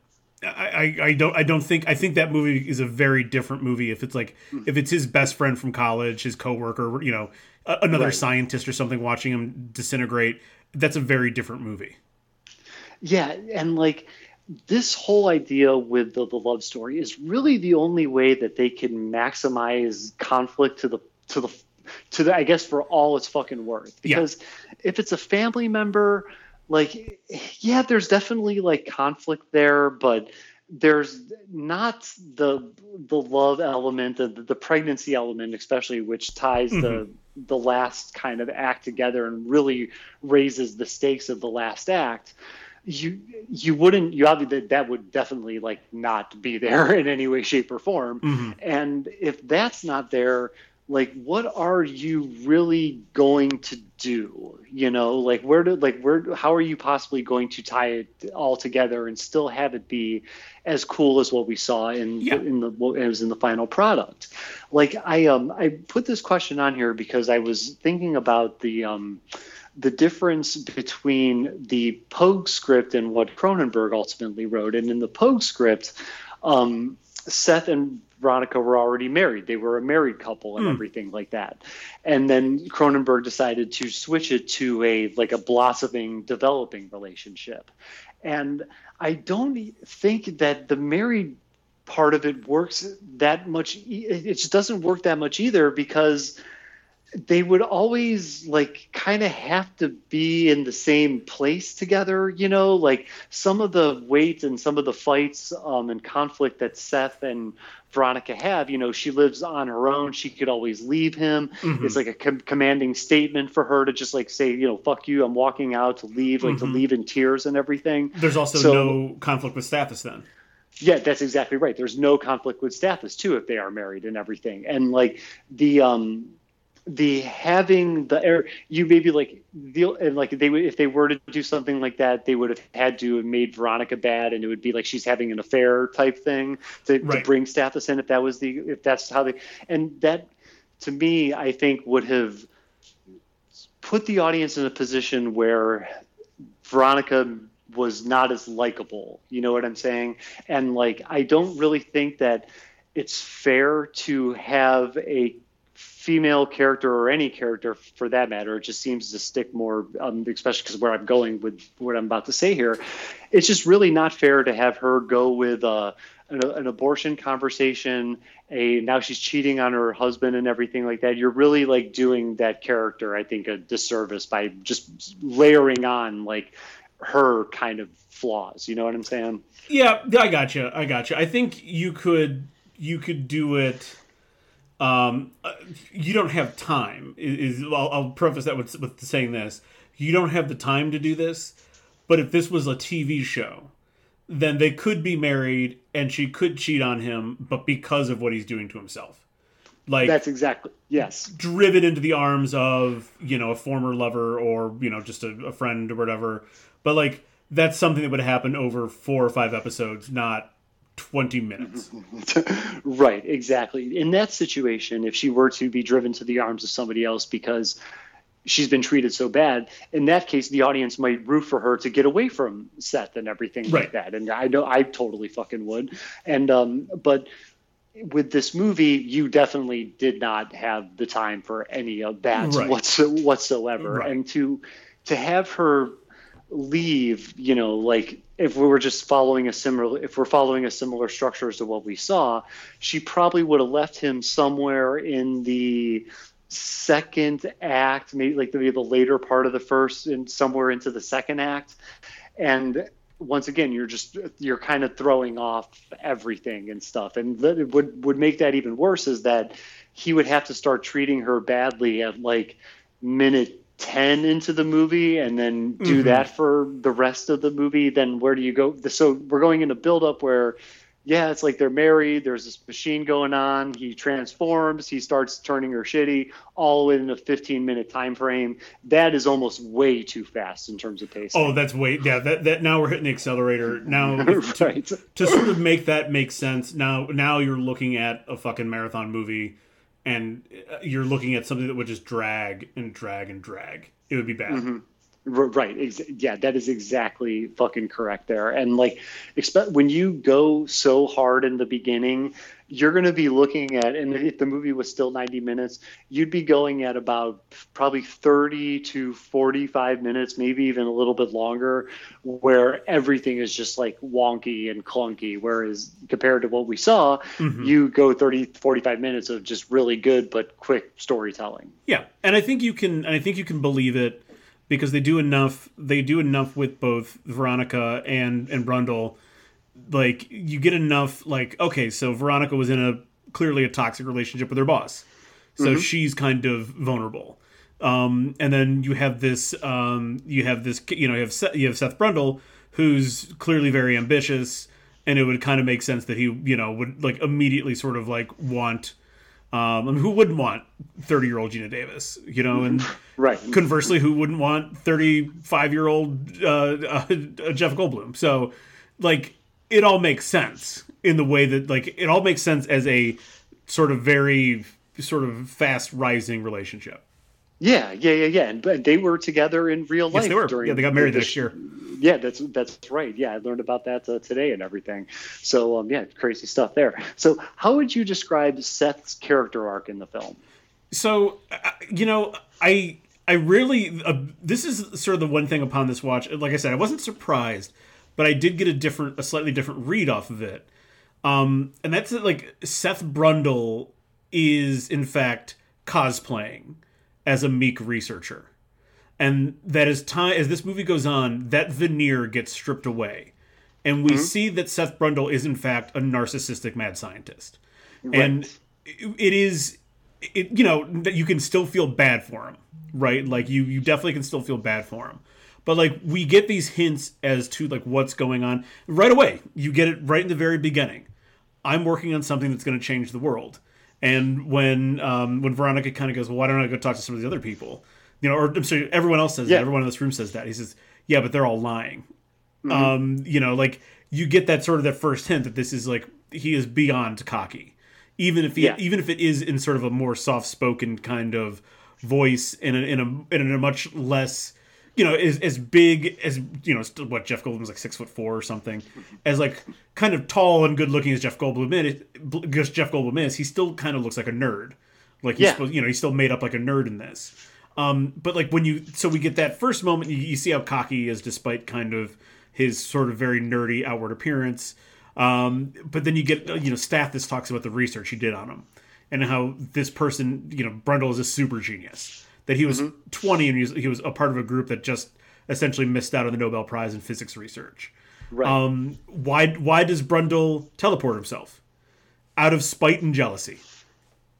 I, I, I don't I don't think I think that movie is a very different movie if it's like hmm. if it's his best friend from college, his coworker, you know, another Right. scientist or something watching him disintegrate. That's a very different movie. Yeah, and like this whole idea with the, the love story is really the only way that they can maximize conflict to the to the to the I guess for all it's fucking worth. Yeah. Because if it's a family member, like yeah, there's definitely like conflict there, but there's not the the love element, the the pregnancy element, especially which ties the the last kind of act together and really raises the stakes of the last act. You you wouldn't you obviously that would definitely like not be there in any way shape or form. Mm-hmm. and if that's not there like what are you really going to do you know like where do like where how are you possibly going to tie it all together and still have it be as cool as what we saw in Yeah. in the what was in the final product like i um i put this question on here because i was thinking about the um the difference between the Pogue script and what Cronenberg ultimately wrote. And in the Pogue script, um, Seth and Veronica were already married. They were a married couple and Hmm. everything like that. And then Cronenberg decided to switch it to a like a blossoming, developing relationship. And I don't think that the married part of it works that much. It just doesn't work that much either because they would always like kind of have to be in the same place together you know like some of the weight and some of the fights um, and conflict that seth and veronica have you know she lives on her own she could always leave him Mhm. it's like a com- commanding statement for her to just like say you know fuck you i'm walking out to leave like Mhm. to leave in tears and everything There's also So- no conflict with Stathis then. yeah, that's exactly right. There's no conflict with Stathis too if they are married and everything. And like the um the having the air you maybe like the and like they would if they were to do something like that they would have had to have made Veronica bad and it would be like she's having an affair type thing to, Right. to bring Stathis in if that was the if that's how they and that to me I think would have put the audience in a position where Veronica was not as likable. You know what I'm saying? And like, I don't really think that it's fair to have a female character or any character for that matter. It just seems to stick more, um, especially because where I'm going with what I'm about to say here. It's just really not fair to have her go with uh, an, an abortion conversation. A now she's cheating on her husband and everything like that. You're really like doing that character, I think, a disservice by just layering on like her kind of flaws. You know what I'm saying? Yeah, I got you. I got you. I think you could you could do it. Um, uh, you don't have time. Is, is I'll, I'll preface that with, with saying this: you don't have the time to do this. But if this was a TV show, then they could be married and she could cheat on him, but because of what he's doing to himself, like That's exactly yes. driven into the arms of you know a former lover or you know just a, a friend or whatever but like that's something that would happen over four or five episodes not 20 minutes right, exactly. In that situation, if she were to be driven to the arms of somebody else because she's been treated so bad, in that case, the audience might root for her to get away from Seth and everything like that. And I know I totally fucking would. And um, but with this movie, you definitely did not have the time for any of that Right. whatsoever. Right. And to to have her leave, you know, like if we were just following a similar if we're following a similar structure as to what we saw, she probably would have left him somewhere in the second act, maybe like maybe the later part of the first and somewhere into the second act. And once again, you're just you're kind of throwing off everything and stuff. And that would would make that even worse is that he would have to start treating her badly at like minute 10 into the movie and then do Mhm. that for the rest of the movie then where do you go? So we're going into build up where yeah it's like they're married there's this machine going on he transforms he starts turning her shitty all in a 15 minute time frame that is almost way too fast in terms of pace oh that's way yeah that, that now we're hitting the accelerator. Now to, right. to sort of make that make sense now now you're looking at a fucking marathon movie and uh, you're looking at something that would just drag and drag and drag it would be bad Mhm. Right. Yeah, that is exactly fucking correct there. And like, expect when you go so hard in the beginning, you're going to be looking at, and if the movie was still 90 minutes, you'd be going at about probably 30 to 45 minutes, maybe even a little bit longer, where everything is just like wonky and clunky. Whereas compared to what we saw, Mhm. you go 30, 45 minutes of just really good but quick storytelling. Yeah, and I think you can. And I think you can believe it because they do enough. They do enough with both Veronica and and Brundle. Like you get enough. Like okay, so Veronica was in a clearly a toxic relationship with her boss, so she's kind of vulnerable. Um, and then you have this. Um, you have this. You know, you have Seth, you have Seth Brundle, who's clearly very ambitious, and it would kind of make sense that he, you know, would like immediately sort of like want. Um, I mean, who wouldn't want thirty-year-old Geena Davis, you know, and right. conversely, who wouldn't want thirty-five-year-old uh, uh, Jeff Goldblum? So, like, it all makes sense in the way that, like, it all makes sense as a sort of very sort of fast rising relationship. Yeah, yeah, yeah, yeah. And but they were together in real life. Yes, they were. During yeah, they got married this year. Yeah, that's that's right. Yeah, I learned about that uh, today and everything. So um, yeah, crazy stuff there. So how would you describe Seth's character arc in the film? So uh, you know, I I really uh, this is sort of the one thing upon this watch. Like I said, I wasn't surprised, but I did get a different, a slightly different read off of it. Um, and that's that, like Seth Brundle is in fact cosplaying as a meek researcher. And that as time as this movie goes on, that veneer gets stripped away. And we mm-hmm. see that Seth Brundle is in fact a narcissistic mad scientist. Right. And it is it, you know that you can still feel bad for him, right? Like you you definitely can still feel bad for him. But like we get these hints as to like what's going on right away. You get it right in the very beginning. I'm working on something that's going to change the world. And when um, when Veronica kind of goes, well, why don't I go talk to some of the other people? You know, or I'm sorry, everyone else says yeah. that. Everyone in this room says that. He says, yeah, but they're all lying. Mm-hmm. Um, you know, like you get that sort of that first hint that this is like he is beyond cocky, even if he, yeah. even if it is in sort of a more soft spoken kind of voice in a, in a in a much less you know, as, as big as you know, what Jeff Goldblum was like six foot four or something, as like kind of tall and good looking as Jeff Goldblum is, because Jeff Goldblum is, he still kind of looks like a nerd. Like he's yeah. supposed, you know, he's still made up like a nerd in this. Um, but like when you, so we get that first moment, you, you see how cocky he is, despite kind of his sort of very nerdy outward appearance. Um, but then you get, you know, Stathis talks about the research he did on him and how this person, you know, Brundle is a super genius that he was mm-hmm. 20 and he was, he was, a part of a group that just essentially missed out on the Nobel Prize in physics research. Right. Um, why why does Brundle teleport himself? Out of spite and jealousy.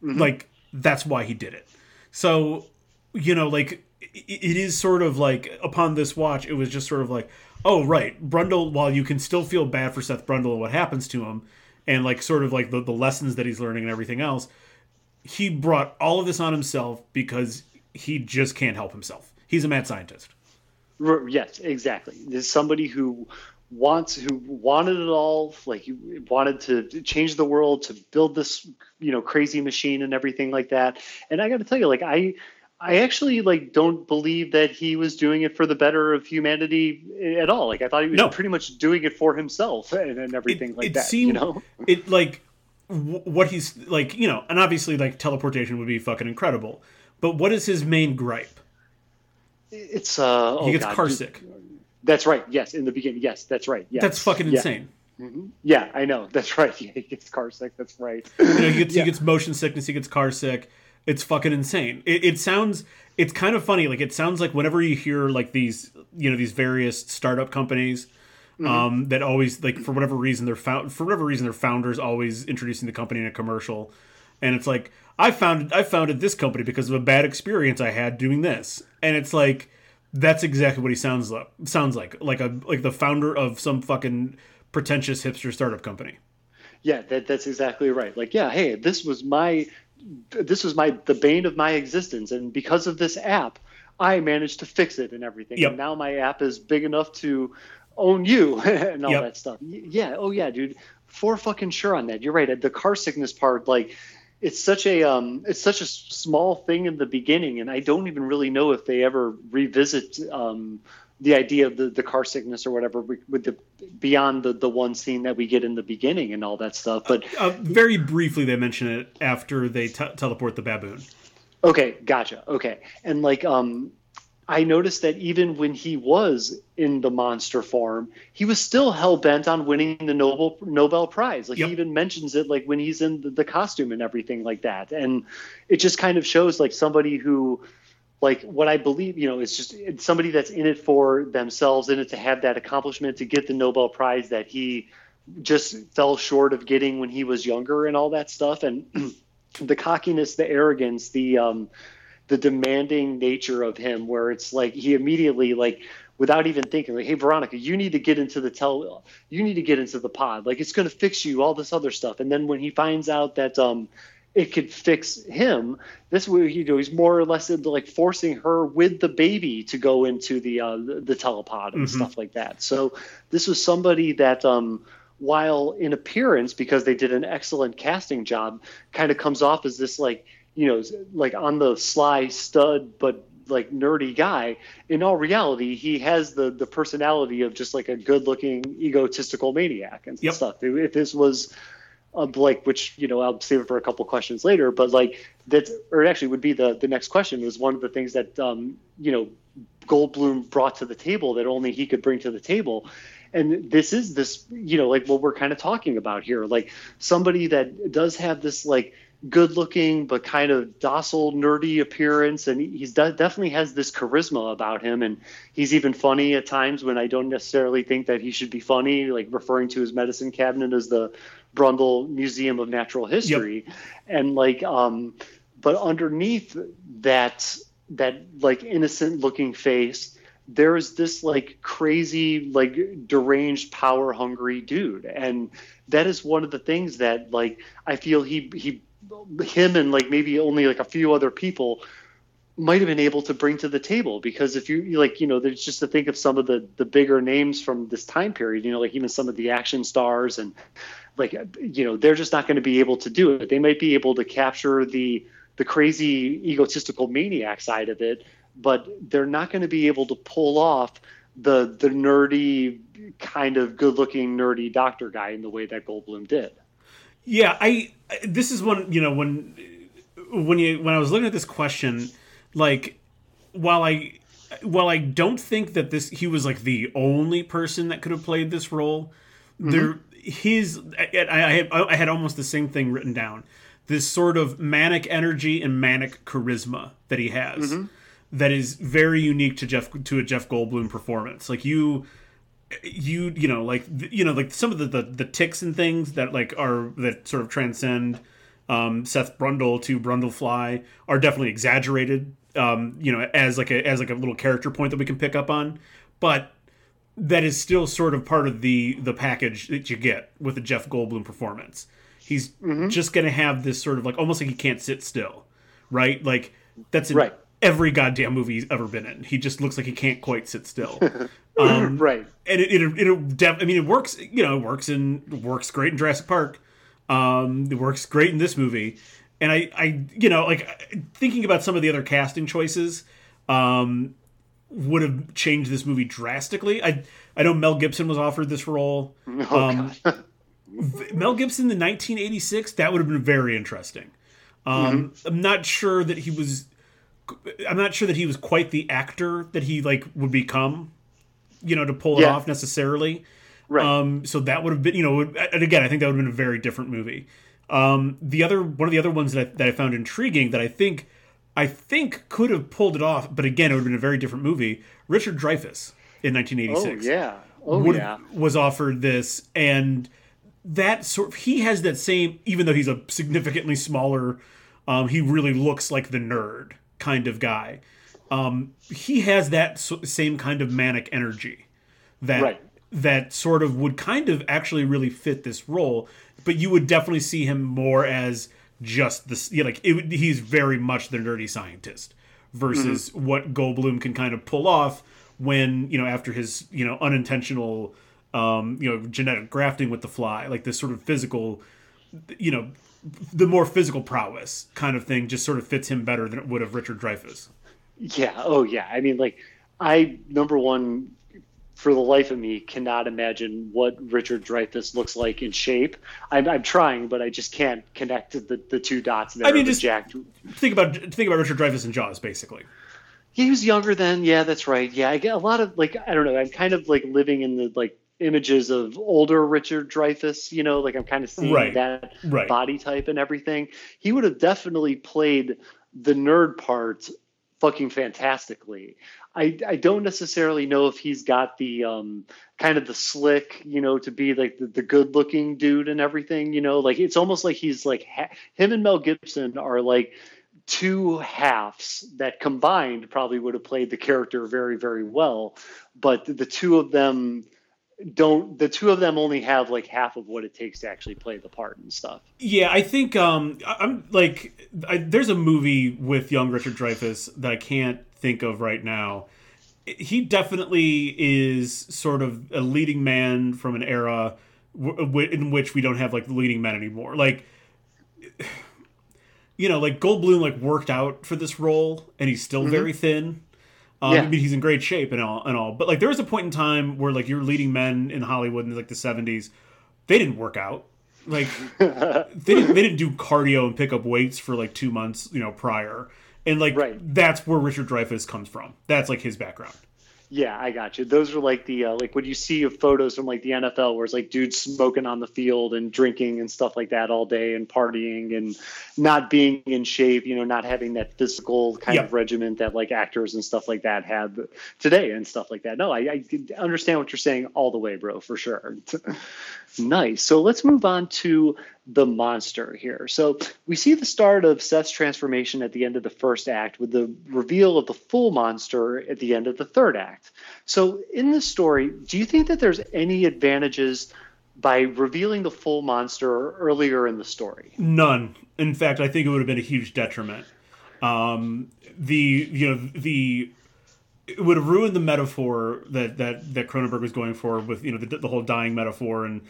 Mm-hmm. Like that's why he did it. So, you know, like it is sort of like upon this watch, it was just sort of like, oh right, Brundle. While you can still feel bad for Seth Brundle and what happens to him, and like sort of like the, the lessons that he's learning and everything else, he brought all of this on himself because he just can't help himself. He's a mad scientist. Yes, exactly. There's somebody who wants who wanted it all like he wanted to change the world to build this you know crazy machine and everything like that and i got to tell you like i i actually like don't believe that he was doing it for the better of humanity at all like i thought he was no. pretty much doing it for himself and, and everything it, like it that seemed, you know it like what he's like you know and obviously like teleportation would be fucking incredible but what is his main gripe? It's uh oh he gets God. car sick. That's right. Yes, in the beginning. Yes, that's right. Yes. That's fucking yeah. insane. Mm-hmm. Yeah, I know. That's right. Yeah, he gets car sick. That's right. you know, he gets yeah. he gets motion sickness. He gets car sick. It's fucking insane. It, it sounds. It's kind of funny. Like it sounds like whenever you hear like these, you know, these various startup companies. Mm-hmm. Um, that always like for whatever reason they're found for whatever reason their founders always introducing the company in a commercial, and it's like I founded I founded this company because of a bad experience I had doing this. And it's like that's exactly what he sounds like sounds like. Like a like the founder of some fucking pretentious hipster startup company. Yeah, that, that's exactly right. Like, yeah, hey, this was my this was my the bane of my existence and because of this app, I managed to fix it and everything. Yep. And now my app is big enough to own you and all yep. that stuff. Yeah, oh yeah, dude. For fucking sure on that. You're right. The car sickness part, like it's such a um, it's such a small thing in the beginning, and I don't even really know if they ever revisit um, the idea of the, the car sickness or whatever with the beyond the, the one scene that we get in the beginning and all that stuff. But uh, uh, very briefly, they mention it after they t- teleport the baboon. Okay, gotcha. Okay, and like um, I noticed that even when he was in the monster form, he was still hell bent on winning the Nobel Nobel Prize. Like yep. he even mentions it, like when he's in the, the, costume and everything like that. And it just kind of shows like somebody who, like what I believe, you know, it's just it's somebody that's in it for themselves, in it to have that accomplishment, to get the Nobel Prize that he just fell short of getting when he was younger and all that stuff. And the cockiness, the arrogance, the um, the demanding nature of him where it's like he immediately like without even thinking like hey veronica you need to get into the tel you need to get into the pod. Like it's going to fix you all this other stuff. And then when he finds out that um it could fix him this way you know he's more or less into like forcing her with the baby to go into the uh the, the telepod and mm-hmm. stuff like that. So this was somebody that um while in appearance because they did an excellent casting job kind of comes off as this like you know like on the sly stud but like nerdy guy in all reality he has the the personality of just like a good looking egotistical maniac and yep. stuff. If this was a like which you know i'll save it for a couple questions later but like that or actually would be the the next question was one of the things that um you know goldblum brought to the table that only he could bring to the table. And this is this you know like what we're kind of talking about here. Like somebody that does have this like good looking but kind of docile nerdy appearance. And he's de- definitely has this charisma about him. And he's even funny at times when i don't necessarily think that he should be funny like referring to his medicine cabinet as the brundle museum of natural history. Yep. and like um but underneath that that like innocent looking face there's this like crazy like deranged power hungry dude. And that is one of the things that like i feel he he him and like maybe only like a few other people might have been able to bring to the table because if you like you know there's just to think of some of the the bigger names from this time period you know like even some of the action stars and like you know they're just not going to be able to do it they might be able to capture the the crazy egotistical maniac side of it but they're not going to be able to pull off the the nerdy kind of good looking nerdy doctor guy in the way that Goldblum did. Yeah, I this is one, you know, when when you when I was looking at this question, like while I while I don't think that this he was like the only person that could have played this role, mm-hmm. there his I, I had I had almost the same thing written down. This sort of manic energy and manic charisma that he has. Mm-hmm that is very unique to Jeff to a Jeff Goldblum performance. Like you you you know like you know like some of the the, the ticks and things that like are that sort of transcend um, Seth Brundle to Brundlefly are definitely exaggerated. Um, you know, as like a as like a little character point that we can pick up on, but that is still sort of part of the the package that you get with a Jeff Goldblum performance. He's mm-hmm. just gonna have this sort of like almost like he can't sit still, right? Like that's an, right every goddamn movie he's ever been in. He just looks like he can't quite sit still. Um, right. And it, it, it, def- I mean, it works, you know, it works in, works great in Jurassic Park. Um, it works great in this movie. And I, I, you know, like thinking about some of the other casting choices, um, would have changed this movie drastically. I, I know Mel Gibson was offered this role. Oh, um, Mel Gibson in 1986, that would have been very interesting. Um, mm-hmm. I'm not sure that he was I'm not sure that he was quite the actor that he like would become, you know, to pull it yeah. off necessarily. Right. Um, so that would have been, you know, and again, I think that would have been a very different movie. Um, the other one of the other ones that I, that I found intriguing that I think I think could have pulled it off, but again, it would have been a very different movie. Richard Dreyfuss in 1986. Oh yeah. Oh would, yeah. Was offered this, and that sort of, he has that same, even though he's a significantly smaller, um, he really looks like the nerd kind of guy. Um, he has that same kind of manic energy that right. that sort of would kind of actually really fit this role. But you would definitely see him more as just this. You know, like it, he's very much the nerdy scientist versus mm-hmm. what Goldblum can kind of pull off when you know after his you know unintentional um, you know genetic grafting with the fly, like this sort of physical you know the more physical prowess kind of thing just sort of fits him better than it would have Richard Dreyfuss. Yeah. Oh, yeah. I mean, like, I number one, for the life of me, cannot imagine what Richard Dreyfuss looks like in shape. I'm, I'm trying, but I just can't connect the, the two dots. There I mean, just Jack. think about think about Richard Dreyfuss and Jaws, basically. He was younger then. Yeah, that's right. Yeah, I get a lot of like I don't know. I'm kind of like living in the like images of older Richard Dreyfuss, you know, like I'm kind of seeing right. that right. body type and everything. He would have definitely played the nerd part fucking fantastically. I, I don't necessarily know if he's got the um, kind of the slick, you know, to be like the, the good looking dude and everything, you know, like it's almost like he's like ha- him and Mel Gibson are like two halves that combined probably would have played the character very very well but the two of them don't the two of them only have like half of what it takes to actually play the part and stuff yeah i think um i'm like I, there's a movie with young richard dreyfuss that i can't think of right now he definitely is sort of a leading man from an era w- w- in which we don't have like the leading men anymore like you know, like Goldblum like worked out for this role, and he's still mm-hmm. very thin. Um, yeah. I mean, he's in great shape and all, and all. But like, there was a point in time where like your leading men in Hollywood in like the '70s, they didn't work out. Like, they didn't they didn't do cardio and pick up weights for like two months, you know, prior. And like, right. that's where Richard Dreyfuss comes from. That's like his background. Yeah, I got you. Those are like the uh, like when you see photos from like the NFL where it's like dudes smoking on the field and drinking and stuff like that all day and partying and not being in shape, you know, not having that physical kind yep. of regiment that like actors and stuff like that have today and stuff like that. No, I, I understand what you're saying all the way, bro, for sure. nice. So let's move on to the monster here. So we see the start of Seth's transformation at the end of the first act with the reveal of the full monster at the end of the third act. So in this story, do you think that there's any advantages by revealing the full monster earlier in the story? None. In fact, I think it would have been a huge detriment. Um, the you know the it would have ruined the metaphor that that that Cronenberg was going for with you know the, the whole dying metaphor and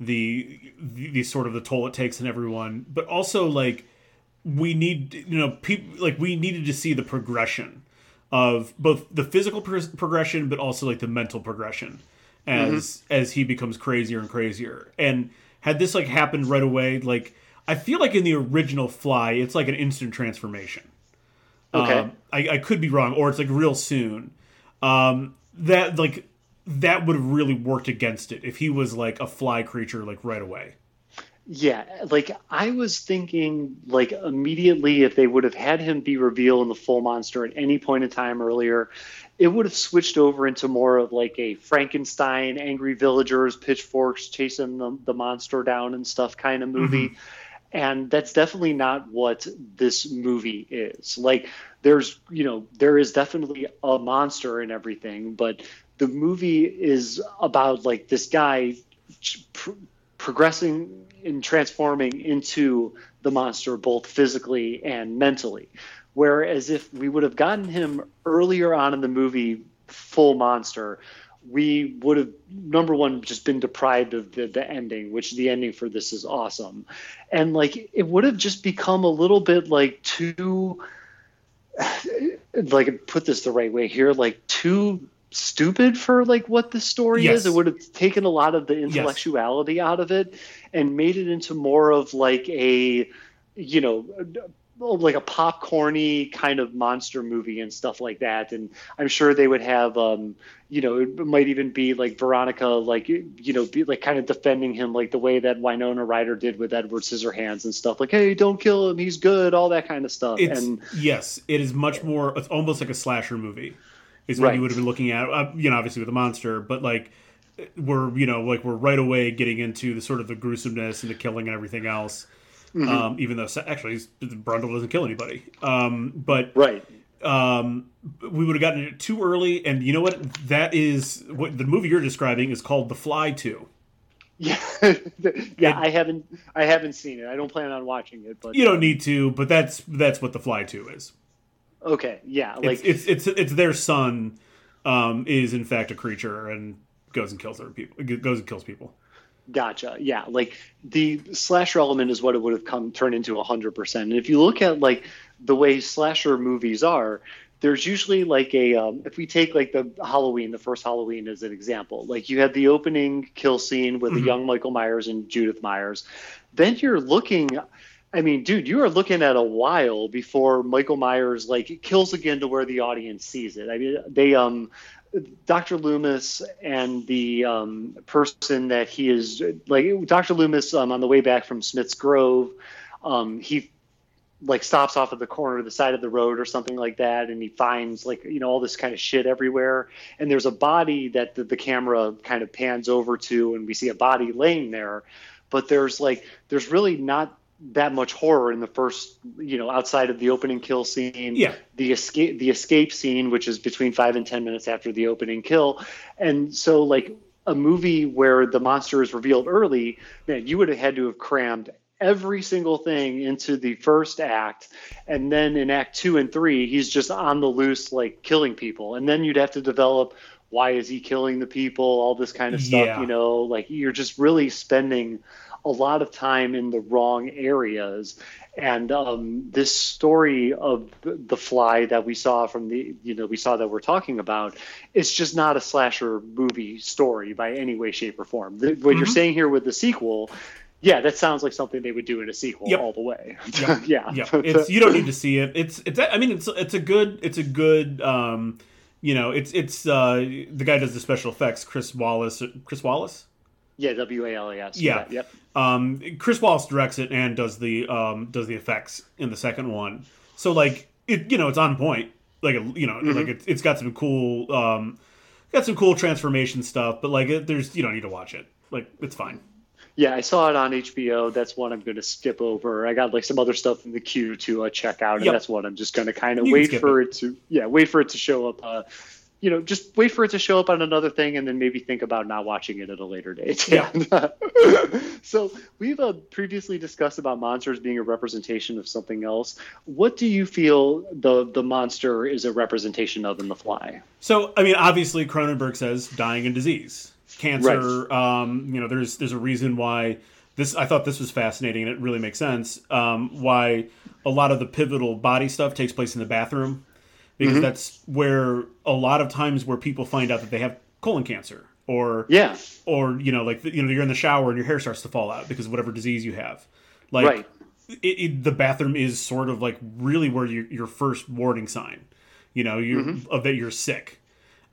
the, the the sort of the toll it takes on everyone, but also like we need you know people like we needed to see the progression of both the physical pro- progression but also like the mental progression as mm-hmm. as he becomes crazier and crazier. And had this like happened right away like i feel like in the original fly it's like an instant transformation. Okay. Um, I, I could be wrong or it's like real soon. Um that like that would have really worked against it if he was like a fly creature like right away. Yeah, like I was thinking like immediately if they would have had him be revealed in the full monster at any point in time earlier, it would have switched over into more of like a Frankenstein, angry villagers, pitchforks chasing the, the monster down and stuff kind of movie. Mm-hmm. And that's definitely not what this movie is. Like there's, you know, there is definitely a monster and everything, but the movie is about like this guy pr- progressing and transforming into the monster both physically and mentally. Whereas if we would have gotten him earlier on in the movie full monster we would have number one just been deprived of the, the ending which the ending for this is awesome. And like it would have just become a little bit like too like put this the right way here like too stupid for like what the story yes. is. It would have taken a lot of the intellectuality yes. out of it and made it into more of like a you know like a popcorny kind of monster movie and stuff like that and i'm sure they would have um you know it might even be like veronica like you know be like kind of defending him like the way that winona ryder did with edward scissorhands and stuff like hey don't kill him he's good all that kind of stuff it's, and yes it is much more it's almost like a slasher movie is what right. you would have been looking at. Uh, you know, obviously with a monster, but like we're you know like we're right away getting into the sort of the gruesomeness and the killing and everything else. Mm-hmm. Um, even though actually Brundle doesn't kill anybody, um, but right. Um, we would have gotten it too early, and you know what? That is what the movie you're describing is called The Fly Two. Yeah, yeah. I haven't, I haven't seen it. I don't plan on watching it, but you don't need to. But that's that's what The Fly Two is. Okay, yeah, like it's it's it's, it's their son um, is in fact a creature and goes and kills other people. Goes and kills people. Gotcha. Yeah, like the slasher element is what it would have come turned into hundred percent. And if you look at like the way slasher movies are, there's usually like a um, if we take like the Halloween, the first Halloween as an example, like you have the opening kill scene with mm-hmm. the young Michael Myers and Judith Myers, then you're looking I mean, dude, you are looking at a while before Michael Myers like kills again to where the audience sees it. I mean, they um Dr. Loomis and the um, person that he is like Dr. Loomis um, on the way back from Smith's Grove, um, he like stops off at the corner of the side of the road or something like that and he finds like you know all this kind of shit everywhere and there's a body that the, the camera kind of pans over to and we see a body laying there but there's like there's really not that much horror in the first, you know, outside of the opening kill scene. Yeah. The escape the escape scene, which is between five and ten minutes after the opening kill, and so like a movie where the monster is revealed early, man, you would have had to have crammed every single thing into the first act and then in act 2 and 3 he's just on the loose like killing people and then you'd have to develop why is he killing the people all this kind of stuff Yeah. you know like you're just really spending a lot of time in the wrong areas. And um, this story of the fly that we saw from the you know we saw that we're talking about it's just not a slasher movie story by any way shape or form. The, what you're Mhm. saying here with the sequel yeah that sounds like something they would do in a sequel Yep. all the way. Yep. yeah. Yeah it's you don't need to see it. It's it's i mean it's it's a good it's a good um you know it's it's uh the guy does the special effects chris walas chris walas yeah w-a-l-a-s Yeah. yep um chris walas directs it and does the um does the effects in the second one so like it you know it's on point like you know Mm-hmm. like it's, it's got some cool um got some cool transformation stuff but like it, there's you don't need to watch it like it's fine Yeah, I saw it on HBO. That's one I'm going to skip over. I got like some other stuff in the queue to uh, check out, and Yep. that's one I'm just going to kind of wait for it. to yeah, wait for it to show up. Uh, you know, just wait for it to show up on another thing, and then maybe think about not watching it at a later date. Yeah. so we've uh, previously discussed about monsters being a representation of something else. What do you feel the the monster is a representation of in The Fly? So, I mean, obviously, Cronenberg says dying and disease, cancer. Um, you know, there's there's a reason why this. I thought this was fascinating, and it really makes sense. Um, why a lot of the pivotal body stuff takes place in the bathroom, because that's where a lot of times where people find out that they have colon cancer, or Yeah, or you know, like you know, you're in the shower and your hair starts to fall out because of whatever disease you have. Like, right. it, it, the bathroom is sort of like really where you, your first warning sign, you know, you Mm-hmm. of that you're sick.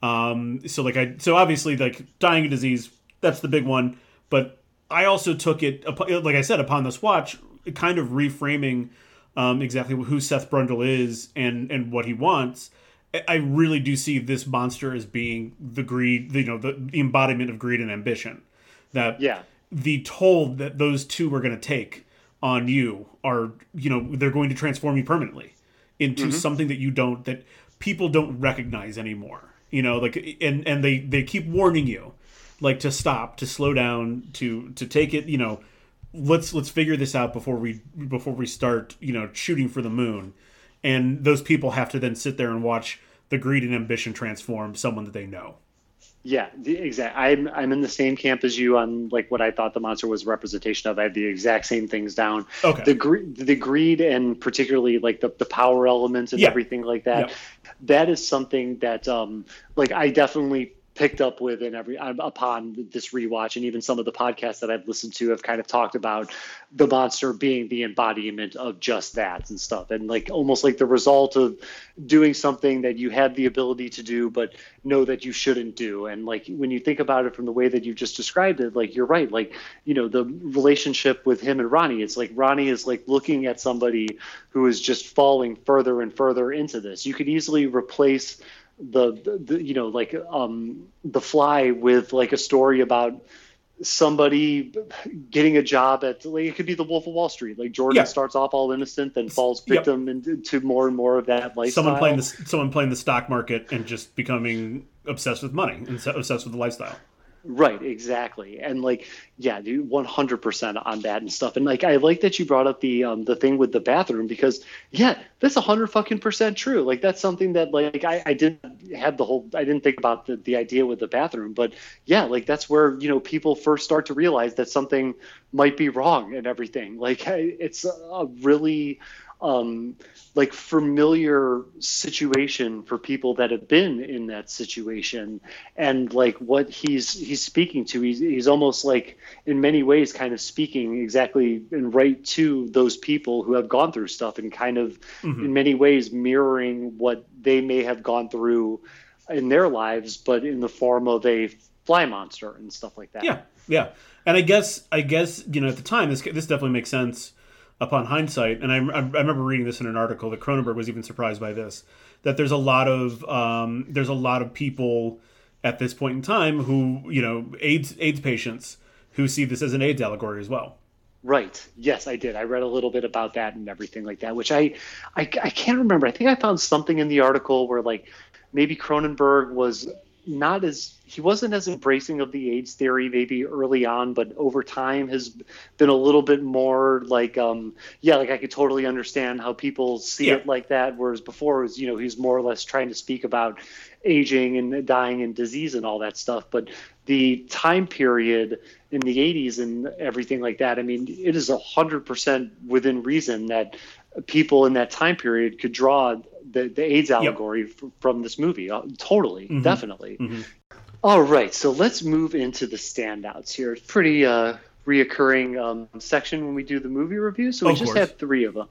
Um, so like I, so obviously like dying of disease, that's the big one. But I also took it, like I said, upon this watch, kind of reframing um, exactly who Seth Brundle is and and what he wants. I- really do see this monster as being the greed, you know, the, the embodiment of greed and ambition. That Yeah. the toll that those two are going to take on you are you know they're going to transform you permanently into something that you don't that people don't recognize anymore you know like and and they they keep warning you like to stop to slow down to to take it you know let's let's figure this out before we before we start you know shooting for the moon and those people have to then sit there and watch the greed and ambition transform someone that they know Yeah, the exact. I'm I'm in the same camp as you on like what I thought the monster was a representation of. I have the exact same things down. Okay. The greed, the greed, and particularly like the, the power elements and Yeah. everything like that. Yeah. That is something that um like I definitely picked up with in every um, upon this rewatch and even some of the podcasts that I've listened to have kind of talked about the monster being the embodiment of just that and stuff. And like almost like the result of doing something that you had the ability to do but know that you shouldn't do. And like when you think about it from the way that you just described it like you're right. Like you know the relationship with him and Ronnie it's like Ronnie is like looking at somebody who is just falling further and further into this. You could easily replace the, the, the you know like um the fly with like a story about somebody getting a job at like it could be the Wolf of Wall Street. Like Jordan Yeah. starts off all innocent, then falls Yep. victim into more and more of that lifestyle. someone playing the someone playing the stock market and just becoming obsessed with money and obsessed with the lifestyle. Right, exactly. And like, yeah, dude, one hundred percent on that and stuff. And like, I like that you brought up the um the thing with the bathroom because yeah, that's a hundred fucking percent true. Like that's something that like I, I didn't have the whole I didn't think about the, the idea with the bathroom, but yeah, like that's where you know people first start to realize that something might be wrong and everything. Like it's a really um like familiar situation for people that have been in that situation and like what he's he's speaking to he's, he's almost like in many ways kind of speaking exactly and right to those people who have gone through stuff and kind of Mm-hmm. in many ways mirroring what they may have gone through in their lives but in the form of a fly monster and stuff like that Yeah, yeah. And I guess I guess you know at the time this this definitely makes sense upon hindsight. And I, I remember reading this in an article that Cronenberg was even surprised by this that there's a lot of um, there's a lot of people at this point in time who you know AIDS AIDS patients who see this as an AIDS allegory as well. Right. Yes, I did. I read a little bit about that and everything like that, which I, I, I can't remember. I think I found something in the article where like maybe Cronenberg was not as he wasn't as embracing of the AIDS theory maybe early on, but over time has been a little bit more like um yeah, like I could totally understand how people see Yeah. it like that. Whereas before it was, you know, he's more or less trying to speak about aging and dying and disease and all that stuff. But the time period in the 80s and everything like that, I mean, it is a hundred percent within reason that people in that time period could draw the, the AIDS allegory f- from this movie. Uh, totally, Mhm. definitely. Mhm. All right, so let's move into the standouts here. It's pretty uh, reoccurring um, section when we do the movie review. So we Of just course. have three of them.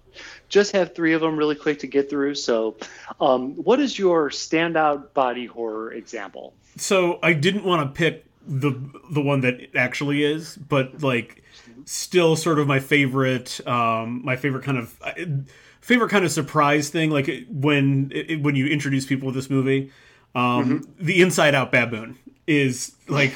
Just have three of them really quick to get through. So, um, what is your standout body horror example? So I didn't want to pick the the one that actually is, but like still sort of my favorite um my favorite kind of favorite kind of surprise thing like when it, when you introduce people to this movie um the inside out baboon is like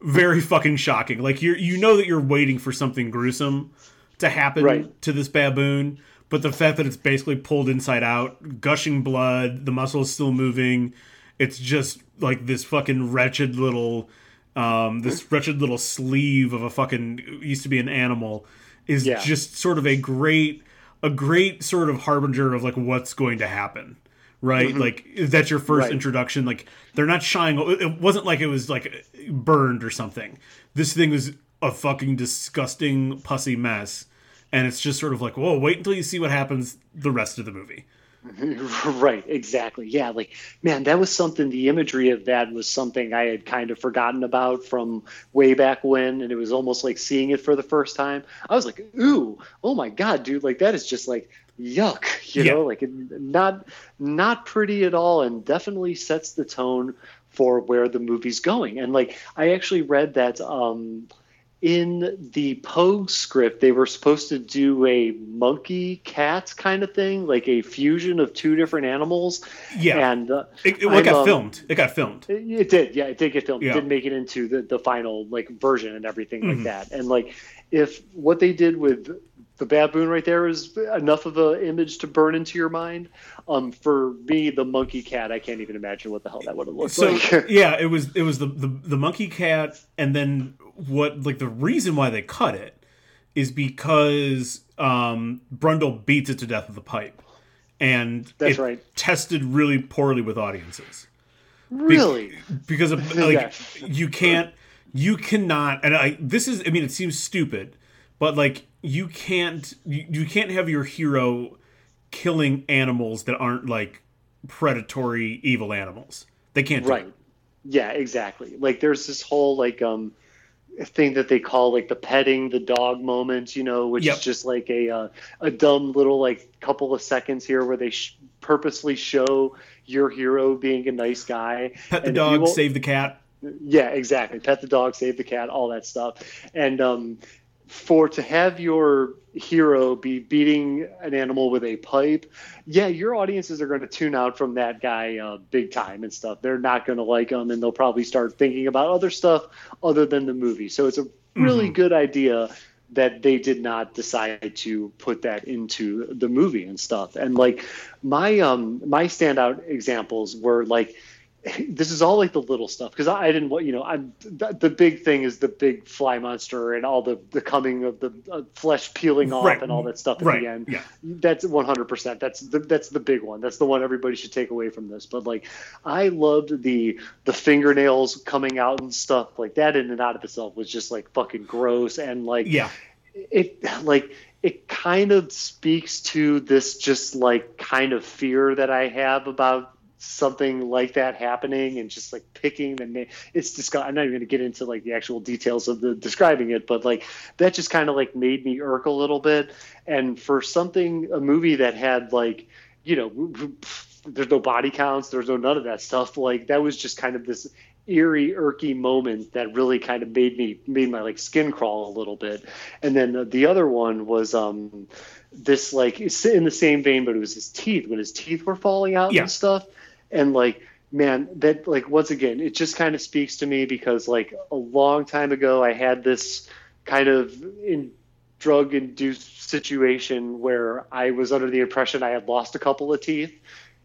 very fucking shocking like you you know that you're waiting for something gruesome to happen Right. to this baboon but the fact that it's basically pulled inside out gushing blood the muscle is still moving it's just like this fucking wretched little um this wretched little sleeve of a fucking used to be an animal is Yeah. just sort of a great a great sort of harbinger of like what's going to happen right? Mm-hmm. Like that's your first Right. introduction like they're not shying it wasn't like it was like burned or something. This thing was a fucking disgusting pussy mess and it's just sort of like whoa wait until you see what happens the rest of the movie right, exactly. Yeah, like man, that was something. The imagery of that was something I had kind of forgotten about from way back when, and it was almost like seeing it for the first time. I was like, ooh, oh my god, dude, like that is just like yuck, you Yeah. know, like not not pretty at all, and definitely sets the tone for where the movie's going. And like I actually read that um in the Pogue script, they were supposed to do a monkey cat kind of thing, like a fusion of two different animals. yeah And uh, it, it, well, it got um, filmed it got filmed it, it did, yeah, it did get filmed. Yeah. It did make it into the, the final like version and everything Mhm. like that. And like, if what they did with the baboon right there is enough of an image to burn into your mind, um, for me, the monkey cat, I can't even imagine what the hell that would have looked so like. yeah it was it was the, the the monkey cat and then what like the reason why they cut it is because um brundle beats it to death with a pipe and That's it right. tested really poorly with audiences really? because of like Yes. you can't you cannot and i this is i mean it seems stupid but like you can't you, you can't have your hero killing animals that aren't like predatory evil animals. They can't do right. yeah exactly. Like there's this whole like um thing that they call like the petting the dog moment you know which Yep. is just like a uh, a dumb little like couple of seconds here where they sh- purposely show your hero being a nice guy pet the And dog save the cat. Yeah exactly. Pet the dog save the cat all that stuff. And um for to have your hero be beating an animal with a pipe yeah your audiences are going to tune out from that guy uh, big time and stuff. They're not going to like him and they'll probably start thinking about other stuff other than the movie. So it's a really good idea that they did not decide to put that into the movie and stuff. And like my um my standout examples were like this is all like the little stuff because I, I didn't want you know I'm the, the big thing is the big fly monster and all the the coming of the uh, flesh peeling off Right. and all that stuff at right. the end. Yeah. That's 100% that's the that's the big one. That's the one everybody should take away from this. But like i loved the the fingernails coming out and stuff. Like that in and out of itself was just like fucking gross. And like yeah. it like it kind of speaks to this just like kind of fear that i have about something like that happening and just like picking the name it's disgusting i'm not even going to get into like the actual details of the describing it but like that just kind of like made me irk a little bit. And for something a movie that had like you know there's no body counts there's no none of that stuff like that was just kind of this eerie irky moment that really kind of made me made my like skin crawl a little bit. And then the, the other one was um this like in the same vein but it was his teeth when his teeth were falling out Yeah. and stuff and like man that like once again it just kind of speaks to me because like a long time ago i had this kind of in drug induced situation where I was under the impression I had lost a couple of teeth.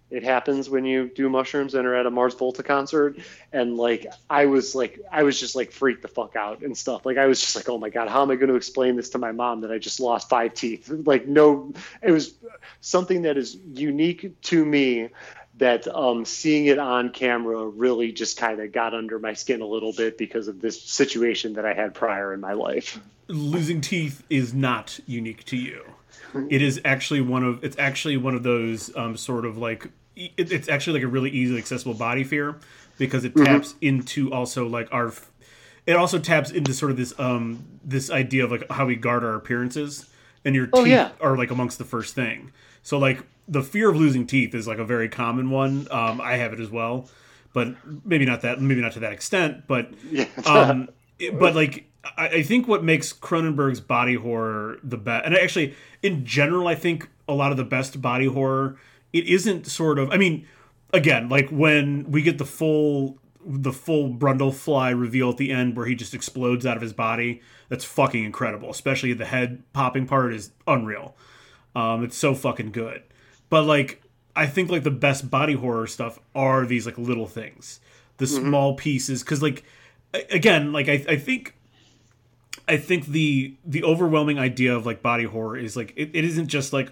It happens when you do mushrooms and are at a Mars Volta concert. And like, I was like, I was just like freaked the fuck out and stuff. Like, I was just like, oh my God, how am I going to explain this to my mom that I just lost five teeth? Like, no, it was something that is unique to me that um, seeing it on camera really just kind of got under my skin a little bit because of this situation that I had prior in my life. Losing teeth is not unique to you. It is actually one of it's actually one of those um, sort of like it, it's actually like a really easily accessible body fear because it taps mm-hmm. into also like our it also taps into sort of this um this idea of like how we guard our appearances and your oh, teeth yeah. are like amongst the first thing. So like the fear of losing teeth is like a very common one. Um, I have it as well, but maybe not that maybe not to that extent. But um, but like I, I, think what makes Cronenberg's body horror the best, and actually in general, I think a lot of the best body horror it isn't sort of. I mean, again, like when we get the full the full Brundlefly reveal at the end where he just explodes out of his body. That's fucking incredible. Especially the head popping part is unreal. Um, it's so fucking good. But like, I think like the best body horror stuff are these like little things, the mm-hmm. small pieces. Because like, again, like I, I think, I think the the overwhelming idea of like body horror is like it, it isn't just like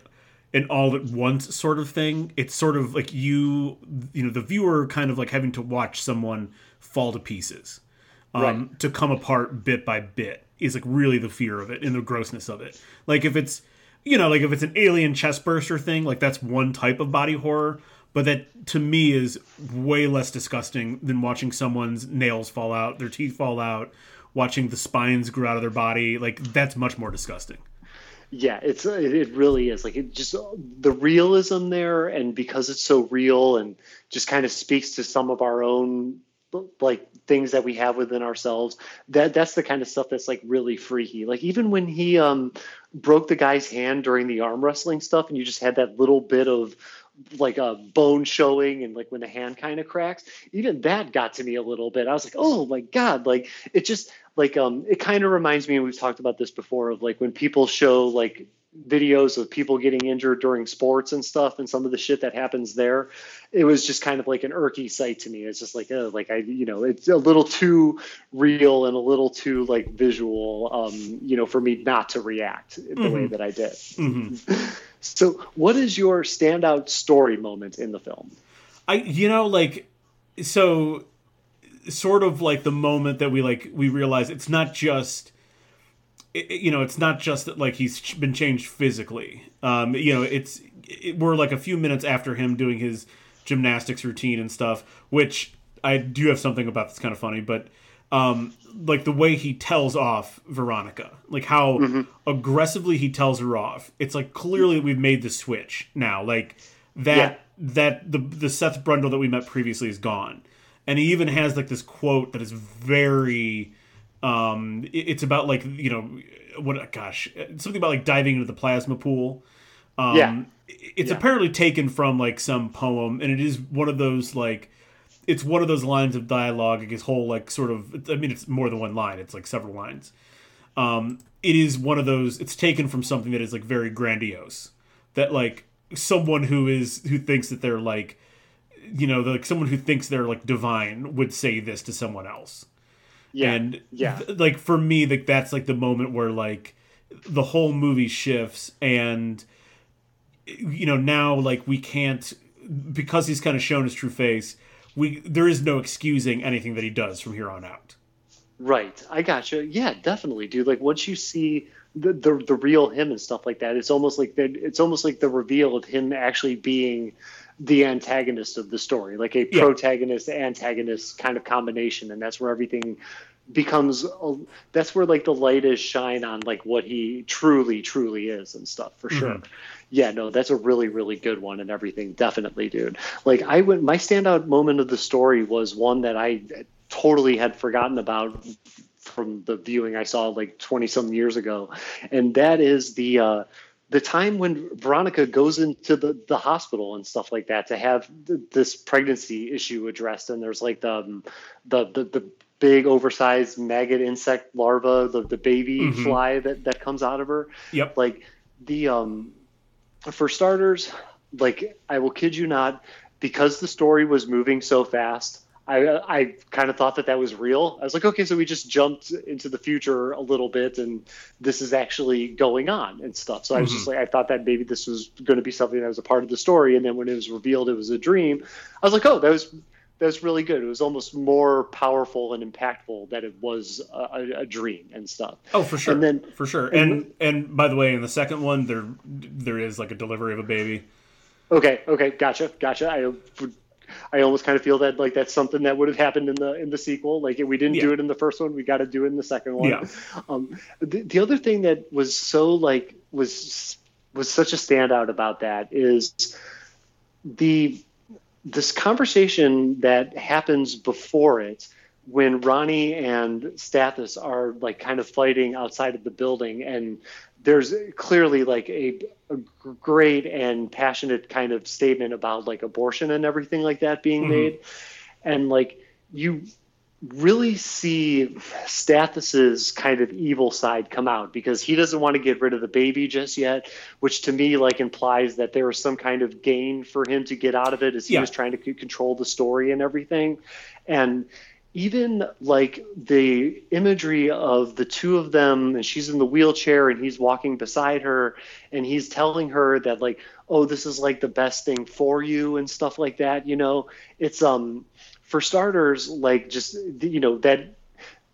an all at once sort of thing. It's sort of like you, you know, the viewer kind of like having to watch someone fall to pieces, um, right. to come apart bit by bit is like really the fear of it and the grossness of it. Like if it's you know, like if it's an alien chest burster thing, like that's one type of body horror. But that to me is way less disgusting than watching someone's nails fall out, their teeth fall out, watching the spines grow out of their body. Like that's much more disgusting. Yeah, it's uh, it really is like it just the realism there, and because it's so real and just kind of speaks to some of our own like things that we have within ourselves that that's the kind of stuff that's like really freaky. Like even when he um broke the guy's hand during the arm wrestling stuff and you just had that little bit of like a bone showing and like when the hand kind of cracks even that got to me a little bit. I was like oh my god like it just like um it kind of reminds me and we've talked about this before of like when people show like videos of people getting injured during sports and stuff and some of the shit that happens there it was just kind of like an irky sight to me it's just like oh like i you know it's a little too real and a little too like visual um you know for me not to react the mm-hmm. way that i did mm-hmm. so what is your standout story moment in the film i you know like so sort of like the moment that we like we realize it's not just it, you know, it's not just that like he's been changed physically. Um, you know, it's it, we're like a few minutes after him doing his gymnastics routine and stuff, which I do have something about that's kind of funny, but um, like the way he tells off Veronica, like how mm-hmm. aggressively he tells her off. It's like clearly we've made the switch now. Like that yeah. that the the Seth Brundle that we met previously is gone, and he even has like this quote that is very um, it, it's about like you know what? Gosh, something about like diving into the plasma pool. Um, yeah. It's yeah. apparently taken from like some poem, and it is one of those like it's one of those lines of dialogue. Like his whole like sort of. I mean, it's more than one line. It's like several lines. Um, it is one of those. It's taken from something that is like very grandiose. That like someone who is who thinks that they're like, you know, like someone who thinks they're like divine would say this to someone else. Yeah. And yeah. Th- like for me, like that's like the moment where like the whole movie shifts and you know, now like we can't because he's kind of shown his true face, we there is no excusing anything that he does from here on out. Right. I gotcha. Yeah, definitely, dude. Like once you see the, the the real him and stuff like that, it's almost like that it's almost like the reveal of him actually being the antagonist of the story, like a yeah. protagonist antagonist kind of combination, and that's where everything becomes a, that's where like the light is shine on like what he truly truly is and stuff for mm-hmm. sure yeah no that's a really really good one and everything definitely dude like i went my standout moment of the story was one that i totally had forgotten about from the viewing i saw like 20 some years ago and that is the uh the time when Veronica goes into the, the hospital and stuff like that to have th- this pregnancy issue addressed, and there's like the, um, the, the the big oversized maggot insect larva, the, the baby mm-hmm. fly that, that comes out of her. Yep. Like the um for starters, like I will kid you not, because the story was moving so fast, I I kind of thought that that was real. I was like, okay, so we just jumped into the future a little bit, and this is actually going on and stuff. So I was mm-hmm. just like, I thought that maybe this was going to be something that was a part of the story, and then when it was revealed it was a dream, I was like, oh, that was that was really good. It was almost more powerful and impactful that it was a, a dream and stuff. Oh, for sure. And then for sure. And, and and by the way, in the second one, there there is like a delivery of a baby. Okay. Okay. Gotcha. Gotcha. I I almost kind of feel that like that's something that would have happened in the in the sequel. Like we didn't yeah. do it in the first one, we got to do it in the second one. Yeah. Um, the, the other thing that was so like was was such a standout about that is the this conversation that happens before it when Ronnie and Stathis are like kind of fighting outside of the building and there's clearly like a, a, great and passionate kind of statement about like abortion and everything like that being mm-hmm. made and like you really see Stathis's kind of evil side come out because he doesn't want to get rid of the baby just yet, which to me like implies that there was some kind of gain for him to get out of it as he yeah. was trying to control the story and everything. And even like the imagery of the two of them and she's in the wheelchair and he's walking beside her and he's telling her that like oh this is like the best thing for you and stuff like that you know it's um for starters, like just you know that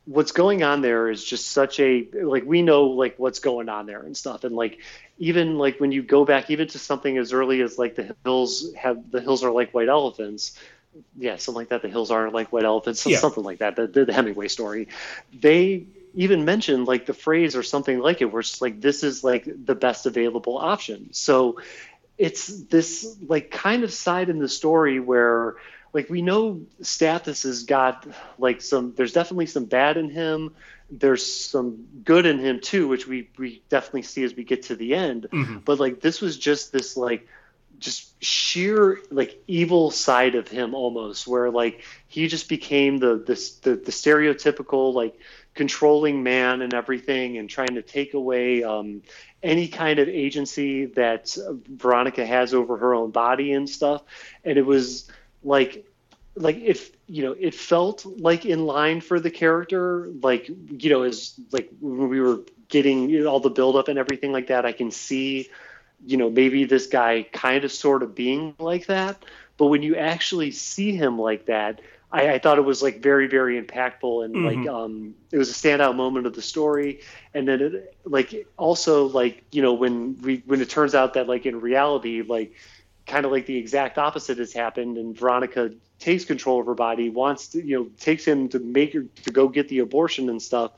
what's going on there is just such a like we know like what's going on there and stuff. And like even like when you go back even to something as early as like the hills have the hills are like white elephants. Yeah something like that. The hills are like white elephants yeah. something like that. The, the, the hemingway story. They even mentioned like the phrase or something like it where it's like this is like the best available option. So it's this like kind of side in the story where like we know Stathis has got like some there's definitely some bad in him. There's some good in him too which we we definitely see as we get to the end. Mm-hmm. but like this was just this like just sheer like evil side of him almost where like he just became the this the, the stereotypical like controlling man and everything and trying to take away um, any kind of agency that Veronica has over her own body and stuff. And it was like like if you know it felt like in line for the character like you know as like when we were getting you know, all the build up and everything like that i can see you know maybe this guy kind of sort of being like that but when you actually see him like that i, I thought it was like very very impactful and mm-hmm. like um it was a standout moment of the story and then it like also like you know when we when it turns out that like in reality like kind of like the exact opposite has happened and veronica takes control of her body, wants to, you know, takes him to make her to go get the abortion and stuff.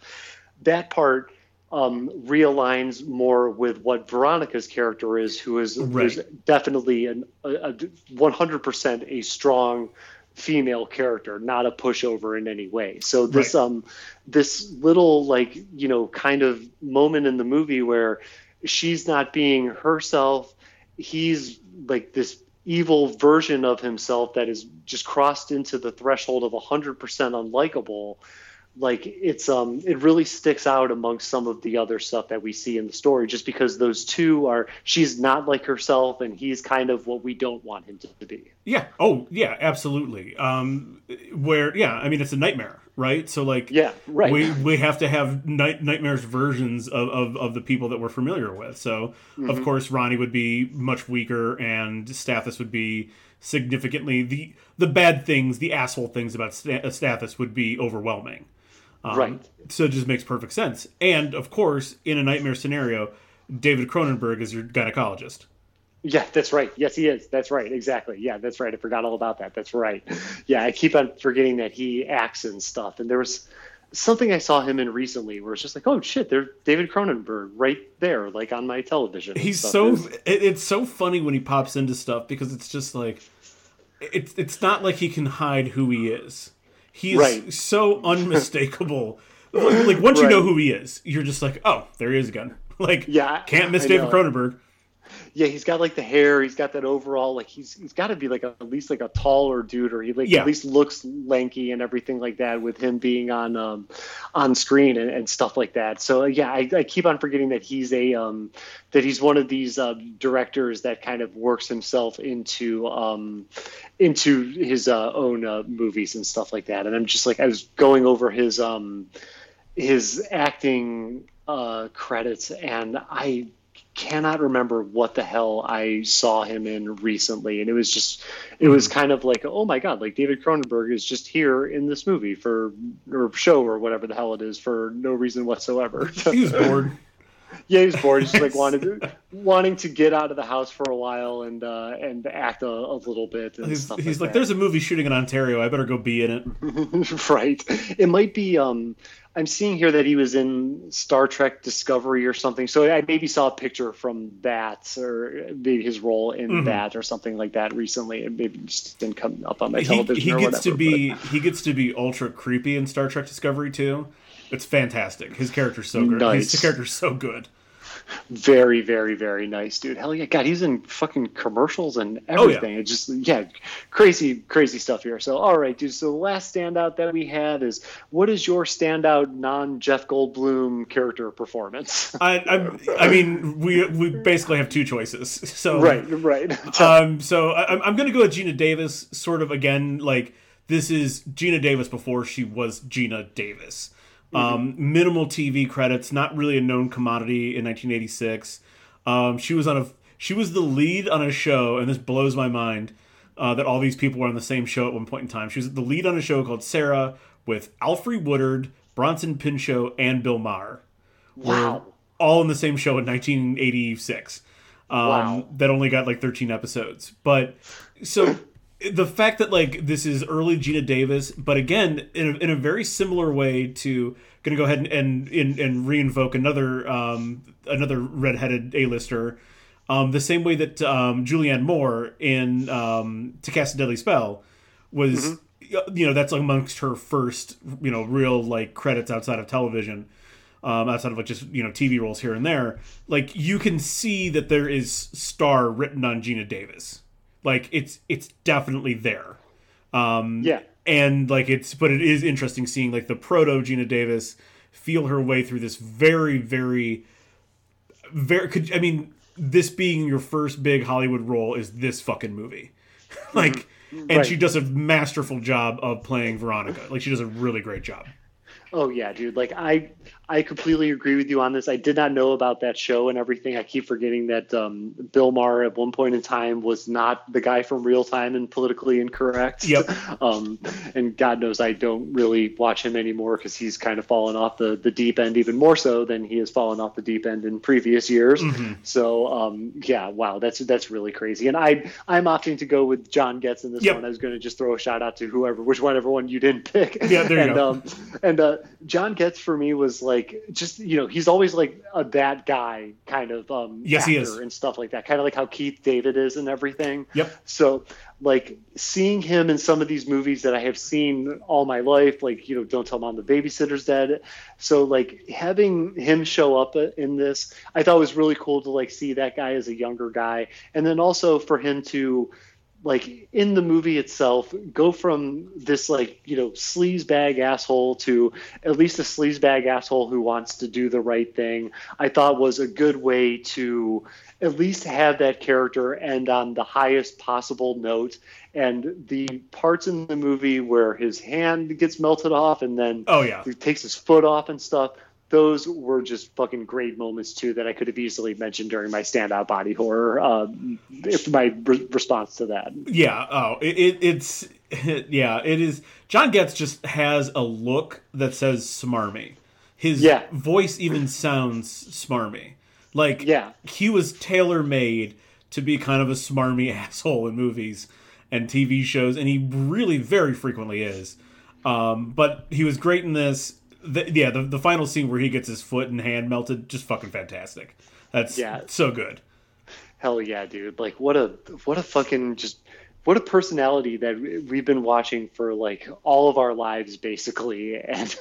That part um, realigns more with what Veronica's character is, who is, right. who is definitely an, a, a 100% a strong female character, not a pushover in any way. So this right. um this little like you know kind of moment in the movie where she's not being herself, he's like this evil version of himself that is just crossed into the threshold of 100% unlikable. Like it's um it really sticks out amongst some of the other stuff that we see in the story just because those two are she's not like herself and he's kind of what we don't want him to be. Yeah. Oh yeah absolutely. Um where yeah i mean it's a nightmare right so like yeah right we we have to have night nightmares versions of, of of the people that we're familiar with so mm-hmm. of course ronnie would be much weaker and stathis would be significantly the the bad things the asshole things about stathis would be overwhelming um, right. So it just makes perfect sense. And of course, in a nightmare scenario, David Cronenberg is your gynecologist. Yeah, that's right. Yes, he is. That's right. Exactly. Yeah, that's right. I forgot all about that. That's right. Yeah, I keep on forgetting that he acts and stuff. And there was something I saw him in recently where it's just like, oh shit, there's David Cronenberg right there, like on my television. He's so it's so funny when he pops into stuff because it's just like it's it's not like he can hide who he is. He's right. so unmistakable. like once right. you know who he is, you're just like, oh, there he is again. Like, yeah, can't miss I David know. Cronenberg. Yeah, he's got like the hair. He's got that overall like he's he's got to be like a, at least like a taller dude, or he like Yeah. at least looks lanky and everything like that. With him being on um, on screen and, and stuff like that. So uh, yeah, I, I keep on forgetting that he's a um, that he's one of these uh, directors that kind of works himself into um, into his uh, own uh, movies and stuff like that. And I'm just like I was going over his um, his acting uh, credits, and I cannot remember what the hell I saw him in recently, and it was just it hmm. was kind of like oh my god, like David Cronenberg is just here in this movie for or show or whatever the hell it is for no reason whatsoever. He was bored. yeah, he was bored. He's just like wanted to, wanting to get out of the house for a while and uh, and act a, a little bit. And He's, he's like, that. there's a movie shooting in Ontario. I better go be in it. right. It might be. Um, I'm seeing here that he was in Star Trek Discovery or something. So I maybe saw a picture from that, or maybe his role in Mhm. that, or something like that recently. It maybe just didn't come up on my He, television. he or gets whatever, to be he gets to be ultra creepy in Star Trek Discovery too. It's fantastic. His character's so good. Nice. His character's so good. very, very, very nice, dude. Hell yeah, God, he's in fucking commercials and Oh, yeah. everything. It just yeah, crazy, crazy stuff here. So all right, dude. So the last standout that we have is what is your standout non Jeff Goldblum character performance? I I'm, I mean we we basically have two choices. So right, right. Um, so I, I'm- I'm going to go with Geena Davis, sort of again, like this is Geena Davis before she was Geena Davis. Um, minimal TV credits, not really a known commodity in 1986. Um, she was on a she was the lead on a show, and this blows my mind uh, that all these people were on the same show at one point in time. She was the lead on a show called Sara with Alfre Woodard, Bronson Pinchot, and Bill Maher wow. all in the same show in 1986 um, Wow. that only got like 13 episodes but so the fact that like this is early geena davis but again in a, in a very similar way to gonna go ahead and and, and, and reinvoke another um, another redheaded a-lister um, the same way that um, julianne moore in um, to cast a deadly spell was you know that's amongst her first you know real like credits outside of television um, outside of like just you know TV roles here and there, like you can see that there is star written on Geena Davis. Like it's it's definitely there. Um, Yeah. and like it's but it is interesting seeing like the proto Geena Davis feel her way through this very very very could I mean this being your first big Hollywood role is this fucking movie. like and Right. she does a masterful job of playing Veronica. Like she does a really great job. Oh yeah, dude. Like I, I completely agree with you on this. I did not know about that show and everything. I keep forgetting that um, Bill Maher at one point in time was not the guy from Real Time and Politically Incorrect. Yep. Um, and God knows I don't really watch him anymore because he's kind of fallen off the, the deep end even more so than he has fallen off the deep end in previous years. So um, yeah, wow, that's that's really crazy. And I I'm opting to go with John Getz in this Yep. one. I was going to just throw a shout out to whoever, which whatever one you didn't pick. Yeah, there you and, go. Um, and uh, John Getz for me was like just you know he's always like a that guy kind of um, Yes, actor he is. and stuff like that, kind of like how Keith David is and everything. Yep. So like seeing him in some of these movies that I have seen all my life, like you know, Don't Tell Mom the Babysitter's Dead. So like having him show up in this, I thought was really cool to like see that guy as a younger guy, and then also for him to like in the movie itself go from this like you know sleazebag asshole to at least a sleazebag asshole who wants to do the right thing i thought was a good way to at least have that character end on the highest possible note and the parts in the movie where his hand gets melted off and then Oh yeah. he takes his foot off and stuff those were just fucking great moments too that I could have easily mentioned during my standout body horror. Um, if my re- response to that, Yeah. Oh, it, it, it's yeah. It is. John Getz just has a look that says smarmy. His Yeah. voice even sounds smarmy. Like Yeah. he was tailor made to be kind of a smarmy asshole in movies and TV shows, and he really very frequently is. Um, but he was great in this. The, yeah, the, the final scene where he gets his foot and hand melted, just fucking fantastic. That's Yeah. so good. hell yeah, dude! Like what a what a fucking just what a personality that we've been watching for like all of our lives basically and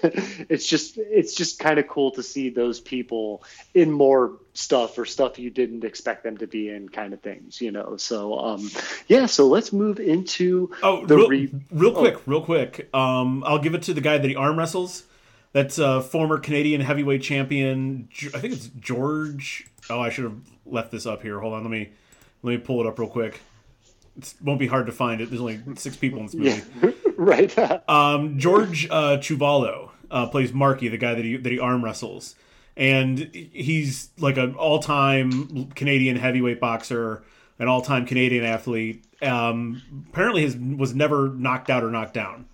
it's just it's just kind of cool to see those people in more stuff or stuff you didn't expect them to be in kind of things you know so um yeah so let's move into oh the real, re- real quick oh. real quick um i'll give it to the guy that he arm wrestles that's a former canadian heavyweight champion i think it's george oh i should have left this up here hold on let me let me pull it up real quick it won't be hard to find it. There's only six people in this movie. Yeah. right. um, George uh, Chuvalo uh, plays Marky, the guy that he that he arm wrestles, and he's like an all-time Canadian heavyweight boxer, an all-time Canadian athlete. Um, apparently, his was never knocked out or knocked down.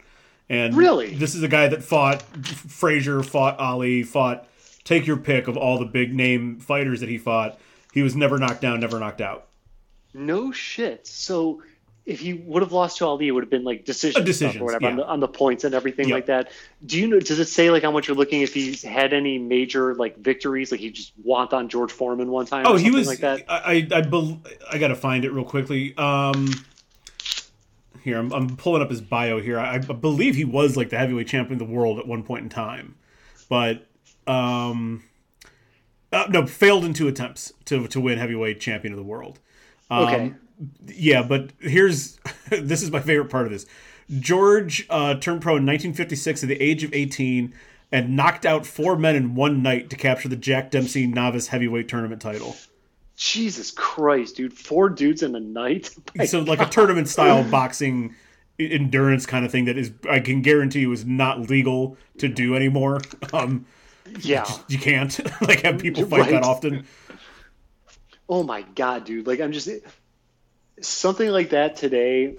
And really, this is a guy that fought Frazier, fought Ali, fought take your pick of all the big name fighters that he fought. He was never knocked down, never knocked out. No shit. So if he would have lost to Ali, it would have been like decision or whatever yeah. on, the, on the points and everything yep. like that. Do you know? Does it say like how much you're looking? If he's had any major like victories, like he just won on George Foreman one time. Oh, he was like that. I I, I, I got to find it real quickly. Um, here I'm, I'm pulling up his bio here. I, I believe he was like the heavyweight champion of the world at one point in time, but um, uh, no, failed in two attempts to to win heavyweight champion of the world. Um, okay. Yeah, but here's this is my favorite part of this. George uh, turned pro in 1956 at the age of 18 and knocked out four men in one night to capture the Jack Dempsey novice heavyweight tournament title. Jesus Christ, dude! Four dudes in a night. My so, like a tournament style boxing endurance kind of thing that is, I can guarantee you, is not legal to do anymore. Um, yeah, you can't like have people fight right. that often oh my god, dude! Like I'm just something like that today.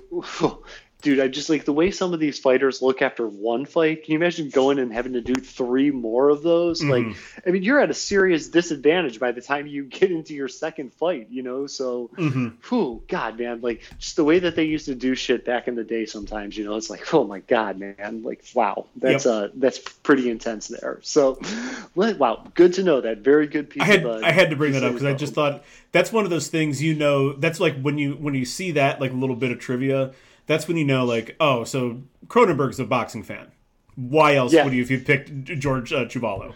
Dude, I just like the way some of these fighters look after one fight. Can you imagine going and having to do three more of those? Mm-hmm. Like, I mean, you're at a serious disadvantage by the time you get into your second fight, you know? So, mm-hmm. whew, God, man, like just the way that they used to do shit back in the day sometimes, you know, it's like, oh my God, man, like, wow, that's, yep. uh, that's pretty intense there. So, wow, good to know that. Very good piece I had, of, uh, I had to bring that up because I just thought that's one of those things, you know, that's like when you, when you see that, like a little bit of trivia, that's when you know, like, oh, so Cronenberg's a boxing fan. Why else yeah. would you if you picked George uh, Chuvalo?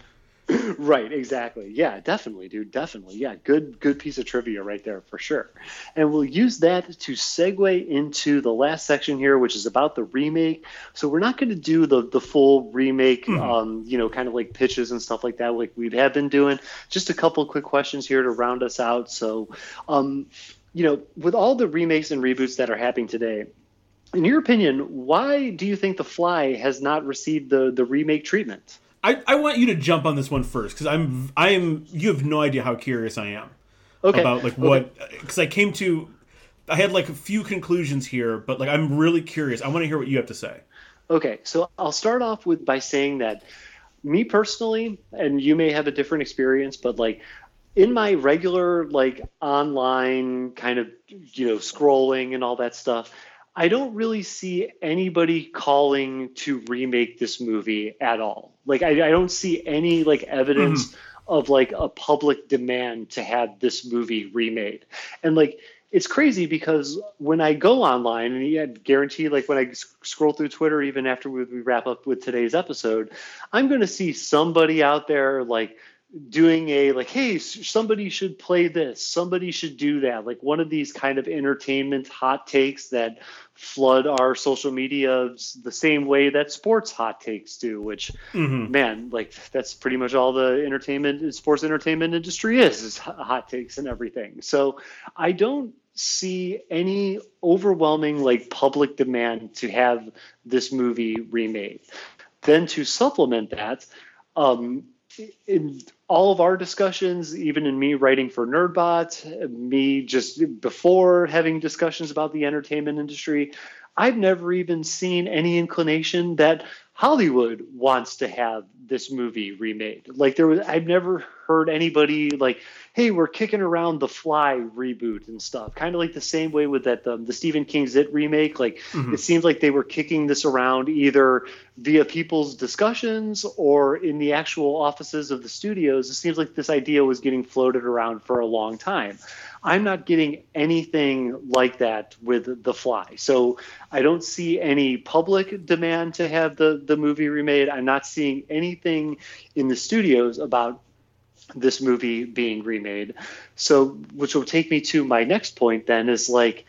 right, exactly. Yeah, definitely, dude. Definitely. Yeah, good, good piece of trivia right there for sure. And we'll use that to segue into the last section here, which is about the remake. So we're not going to do the the full remake, mm-hmm. um, you know, kind of like pitches and stuff like that, like we have been doing. Just a couple quick questions here to round us out. So, um, you know, with all the remakes and reboots that are happening today, in your opinion, why do you think The Fly has not received the the remake treatment? I, I want you to jump on this one first because I'm I am you have no idea how curious I am okay. about like what because okay. I came to I had like a few conclusions here, but like I'm really curious. I want to hear what you have to say. Okay, so I'll start off with by saying that me personally, and you may have a different experience, but like in my regular like online kind of you know scrolling and all that stuff I don't really see anybody calling to remake this movie at all. Like I, I don't see any like evidence mm-hmm. of like a public demand to have this movie remade. And like it's crazy because when I go online and I guarantee like when I scroll through Twitter even after we, we wrap up with today's episode, I'm going to see somebody out there like doing a like hey somebody should play this somebody should do that like one of these kind of entertainment hot takes that flood our social media the same way that sports hot takes do which mm-hmm. man like that's pretty much all the entertainment sports entertainment industry is is hot takes and everything so i don't see any overwhelming like public demand to have this movie remade then to supplement that um, in all of our discussions, even in me writing for NerdBot, me just before having discussions about the entertainment industry, I've never even seen any inclination that Hollywood wants to have this movie remade. Like there was, I've never heard anybody like, "Hey, we're kicking around the Fly reboot and stuff." Kind of like the same way with that um, the Stephen King's It remake. Like mm-hmm. it seems like they were kicking this around either via people's discussions or in the actual offices of the studios. It seems like this idea was getting floated around for a long time. I'm not getting anything like that with The Fly. So I don't see any public demand to have the the movie remade. I'm not seeing anything in the studios about this movie being remade. So, which will take me to my next point then is like,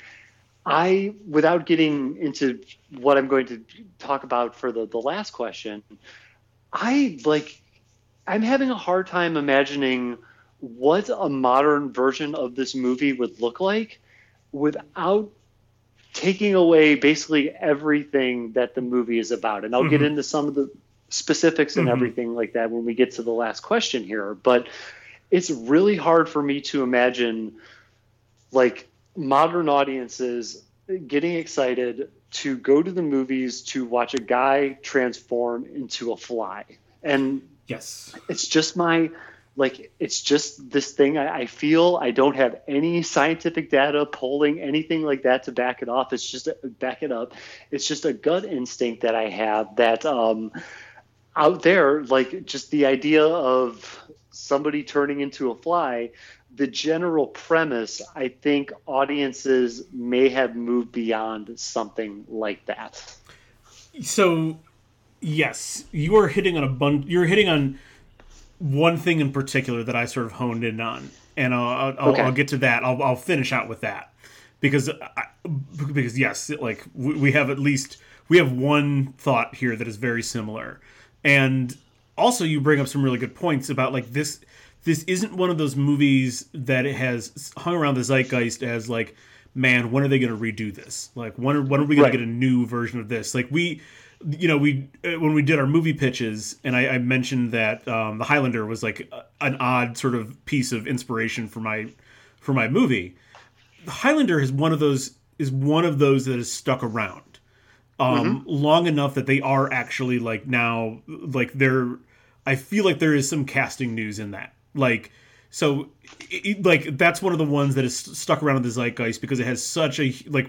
I, without getting into what I'm going to talk about for the, the last question, I like, I'm having a hard time imagining what a modern version of this movie would look like without taking away basically everything that the movie is about. And I'll mm-hmm. get into some of the specifics and mm-hmm. everything like that when we get to the last question here. But it's really hard for me to imagine like modern audiences getting excited to go to the movies to watch a guy transform into a fly. And yes, it's just my like it's just this thing I, I, feel I don't have any scientific data polling anything like that to back it off. It's just back it up. It's just a gut instinct that I have that um, out there, like just the idea of somebody turning into a fly, the general premise, I think audiences may have moved beyond something like that. So, yes, you are hitting on a bun. You're hitting on one thing in particular that I sort of honed in on, and I'll, I'll, okay. I'll get to that. I'll, I'll, finish out with that because I, because yes, like we, have at least we have one thought here that is very similar and also, you bring up some really good points about like this. This isn't one of those movies that it has hung around the zeitgeist as like, man, when are they going to redo this? Like, when are, when are we going right. to get a new version of this? Like we, you know, we uh, when we did our movie pitches, and I, I mentioned that um, the Highlander was like an odd sort of piece of inspiration for my for my movie. The Highlander is one of those is one of those that has stuck around um, mm-hmm. long enough that they are actually like now like they're I feel like there is some casting news in that. Like so it, like that's one of the ones that is stuck around in the zeitgeist because it has such a like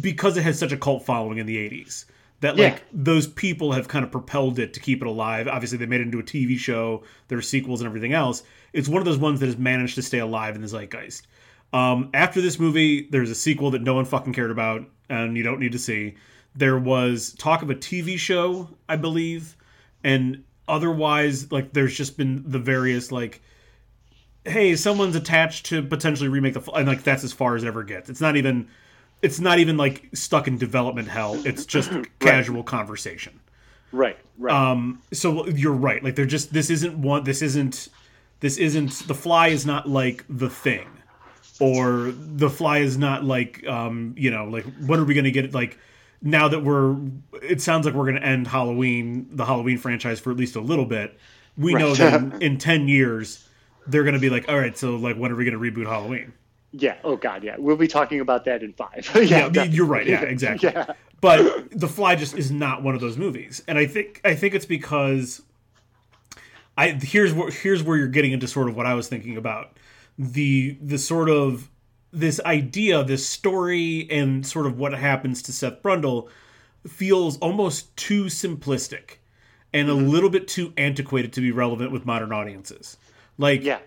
because it has such a cult following in the 80s that like yeah. those people have kind of propelled it to keep it alive. Obviously, they made it into a TV show. There are sequels and everything else. It's one of those ones that has managed to stay alive in the zeitgeist. Um, after this movie, there's a sequel that no one fucking cared about, and you don't need to see. There was talk of a TV show, I believe, and otherwise, like there's just been the various like, hey, someone's attached to potentially remake the, and like that's as far as it ever gets. It's not even, it's not even like stuck in development hell. It's just right. casual conversation. Right. Right. Um. So you're right. Like they're just this isn't one. This isn't. This isn't. The Fly is not like the thing, or the Fly is not like um. You know, like when are we gonna get it? Like now that we're it sounds like we're going to end Halloween, the Halloween franchise for at least a little bit. We right. know that in, in 10 years they're going to be like, "All right, so like when are we going to reboot Halloween?" Yeah. Oh God. Yeah. We'll be talking about that in five. yeah. yeah you're right. Yeah. Exactly. yeah. But The Fly just is not one of those movies, and I think I think it's because I here's where here's where you're getting into sort of what I was thinking about the the sort of this idea, this story, and sort of what happens to Seth Brundle feels almost too simplistic and a mm-hmm. little bit too antiquated to be relevant with modern audiences. Like, yeah,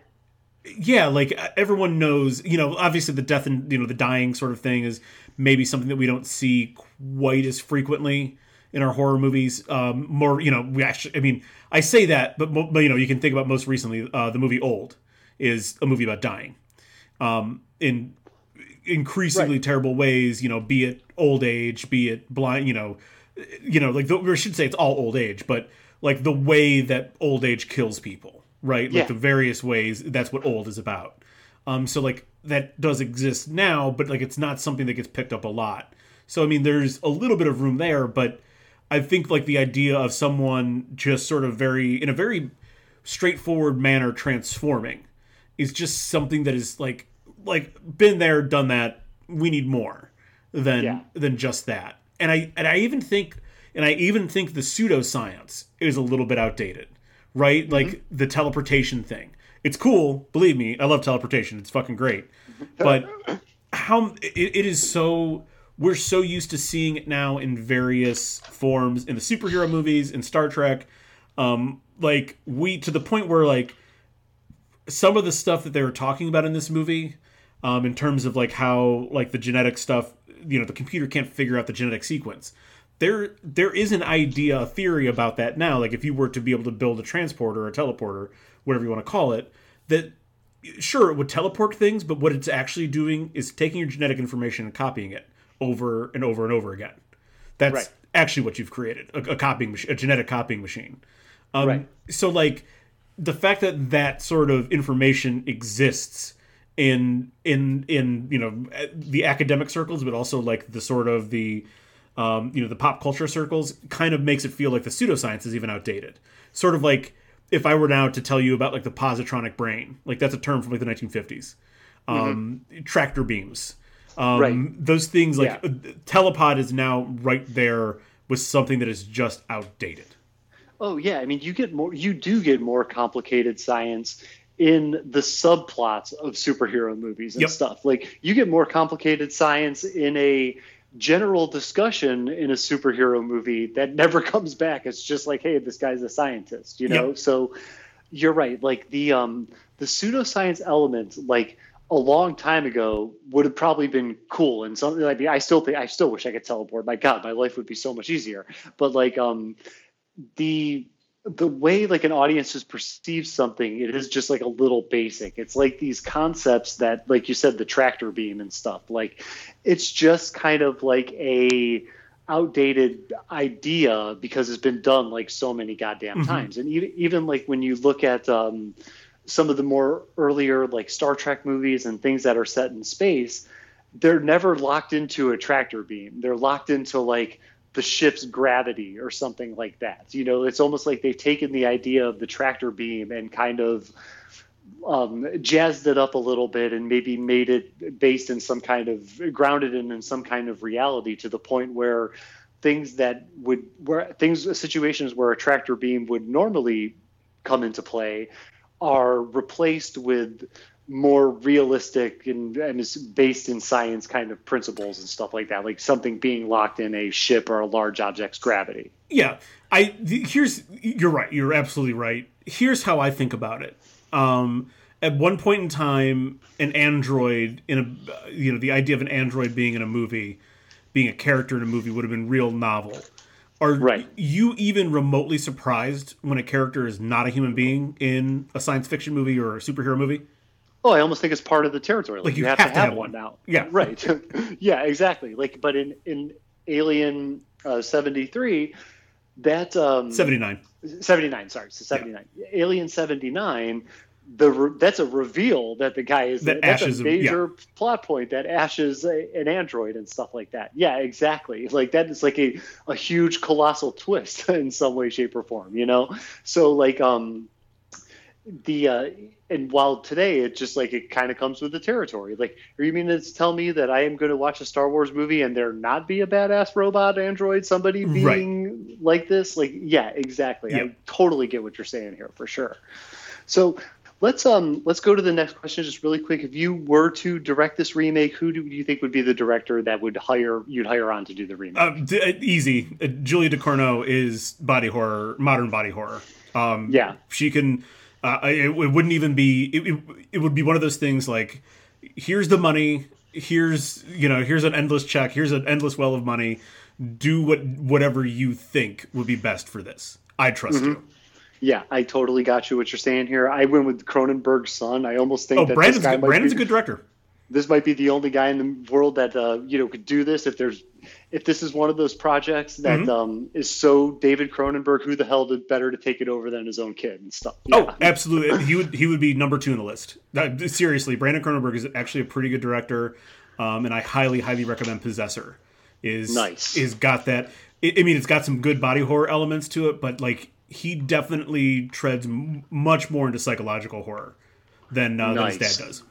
yeah, like everyone knows, you know, obviously the death and you know the dying sort of thing is maybe something that we don't see quite as frequently in our horror movies. Um, more, you know, we actually, I mean, I say that, but, but you know, you can think about most recently uh, the movie Old is a movie about dying um, in increasingly right. terrible ways. You know, be it old age, be it blind. You know, you know, like the, I should say it's all old age, but like the way that old age kills people, right? Like yeah. the various ways. That's what old is about. Um, so like that does exist now, but like it's not something that gets picked up a lot. So I mean, there's a little bit of room there, but I think like the idea of someone just sort of very in a very straightforward manner transforming is just something that is like like been there, done that. We need more than yeah. than just that. And I and I even think and I even think the pseudoscience is a little bit outdated, right? Mm-hmm. Like the teleportation thing. It's cool, believe me. I love teleportation. It's fucking great. But how it, it is so we're so used to seeing it now in various forms in the superhero movies in Star Trek. Um, like we to the point where like some of the stuff that they were talking about in this movie um, in terms of like how like the genetic stuff. You know, the computer can't figure out the genetic sequence. There, there is an idea, a theory about that now. Like if you were to be able to build a transporter, a teleporter, whatever you want to call it, that sure it would teleport things, but what it's actually doing is taking your genetic information and copying it over and over and over again. That's right. actually what you've created a, a copying machine, a genetic copying machine. Um, right. So like the fact that that sort of information exists in in in you know the academic circles, but also like the sort of the um, you know the pop culture circles, kind of makes it feel like the pseudoscience is even outdated. Sort of like if I were now to tell you about like the positronic brain, like that's a term from like the 1950s, um, mm-hmm. tractor beams, um, right. those things like yeah. telepod is now right there with something that is just outdated. Oh yeah, I mean you get more you do get more complicated science in the subplots of superhero movies and yep. stuff. Like you get more complicated science in a general discussion in a superhero movie that never comes back. It's just like, hey, this guy's a scientist, you know? Yep. So you're right. Like the um the pseudoscience element, like a long time ago would have probably been cool and something like I still think I still wish I could teleport. My God, my life would be so much easier. But like um the the way like an audience just perceives something it is just like a little basic. It's like these concepts that like you said the tractor beam and stuff. Like it's just kind of like a outdated idea because it's been done like so many goddamn mm-hmm. times. And even, even like when you look at um, some of the more earlier like star trek movies and things that are set in space they're never locked into a tractor beam. They're locked into like the ship's gravity or something like that. You know, it's almost like they've taken the idea of the tractor beam and kind of um, jazzed it up a little bit and maybe made it based in some kind of grounded in, in some kind of reality to the point where things that would where things situations where a tractor beam would normally come into play are replaced with more realistic and, and is based in science kind of principles and stuff like that, like something being locked in a ship or a large object's gravity. Yeah, I here's you're right. You're absolutely right. Here's how I think about it. Um, at one point in time, an android in a you know the idea of an android being in a movie, being a character in a movie would have been real novel. Are right. you even remotely surprised when a character is not a human being in a science fiction movie or a superhero movie? Oh, I almost think it's part of the territory. Like, like you, you have, have, to have, have one. one now. Yeah, right. yeah, exactly. Like, but in in Alien uh, seventy three, that um, seventy nine. 79 sorry so 79 yeah. alien 79 the that's a reveal that the guy is that that's a major yeah. plot point that Ash is a, an android and stuff like that. Yeah, exactly. Like that is like a, a huge colossal twist in some way, shape, or form. You know, so like um the uh, and while today it just like it kind of comes with the territory. Like, are you mean to tell me that I am going to watch a Star Wars movie and there not be a badass robot android, somebody being right. like this? Like, yeah, exactly. Yep. I totally get what you're saying here for sure. So let's um let's go to the next question just really quick. If you were to direct this remake, who do you think would be the director that would hire you'd hire on to do the remake? Uh, d- easy. Uh, Julia Ducournau is body horror, modern body horror. Um, yeah, she can uh, it, it, wouldn't even be. It, it, it would be one of those things like, here's the money. Here's you know here's an endless check. Here's an endless well of money. Do what whatever you think would be best for this. I trust mm-hmm. you. Yeah, I totally got you. What you're saying here. I went with Cronenberg's son. I almost think oh, that Brandon's, good, Brandon's be, a good director. This might be the only guy in the world that uh, you know could do this. If there's if this is one of those projects that mm-hmm. um, is so David Cronenberg, who the hell did better to take it over than his own kid and stuff? Yeah. Oh, absolutely. he would he would be number two in the list. That, seriously, Brandon Cronenberg is actually a pretty good director, um, and I highly highly recommend Possessor. Is nice. Is got that. I mean, it's got some good body horror elements to it, but like he definitely treads m- much more into psychological horror than, uh, nice. than his dad does.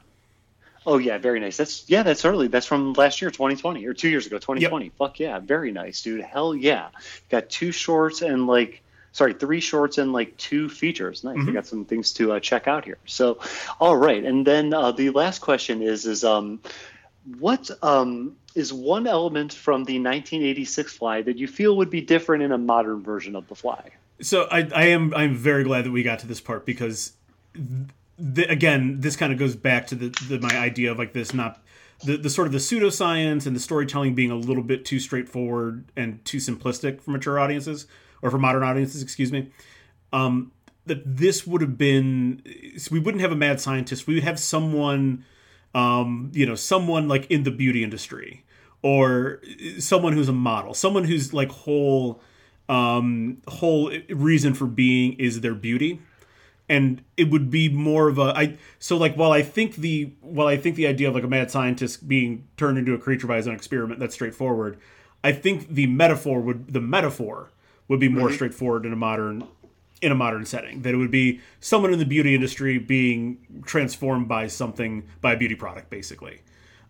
Oh yeah, very nice. That's yeah, that's early. That's from last year, 2020, or two years ago, 2020. Yep. Fuck yeah, very nice, dude. Hell yeah, got two shorts and like sorry, three shorts and like two features. Nice. Mm-hmm. I got some things to uh, check out here. So, all right, and then uh, the last question is is um, what um is one element from the 1986 Fly that you feel would be different in a modern version of the Fly? So I I am I'm very glad that we got to this part because the, again, this kind of goes back to the, the my idea of like this not the, the sort of the pseudoscience and the storytelling being a little bit too straightforward and too simplistic for mature audiences or for modern audiences, excuse me. Um, that this would have been, we wouldn't have a mad scientist. We would have someone, um, you know, someone like in the beauty industry or someone who's a model, someone who's like whole, um, whole reason for being is their beauty and it would be more of a I so like while I think the while I think the idea of like a mad scientist being turned into a creature by his own experiment that's straightforward. I think the metaphor would the metaphor would be more mm-hmm. straightforward in a modern in a modern setting. That it would be someone in the beauty industry being transformed by something by a beauty product, basically.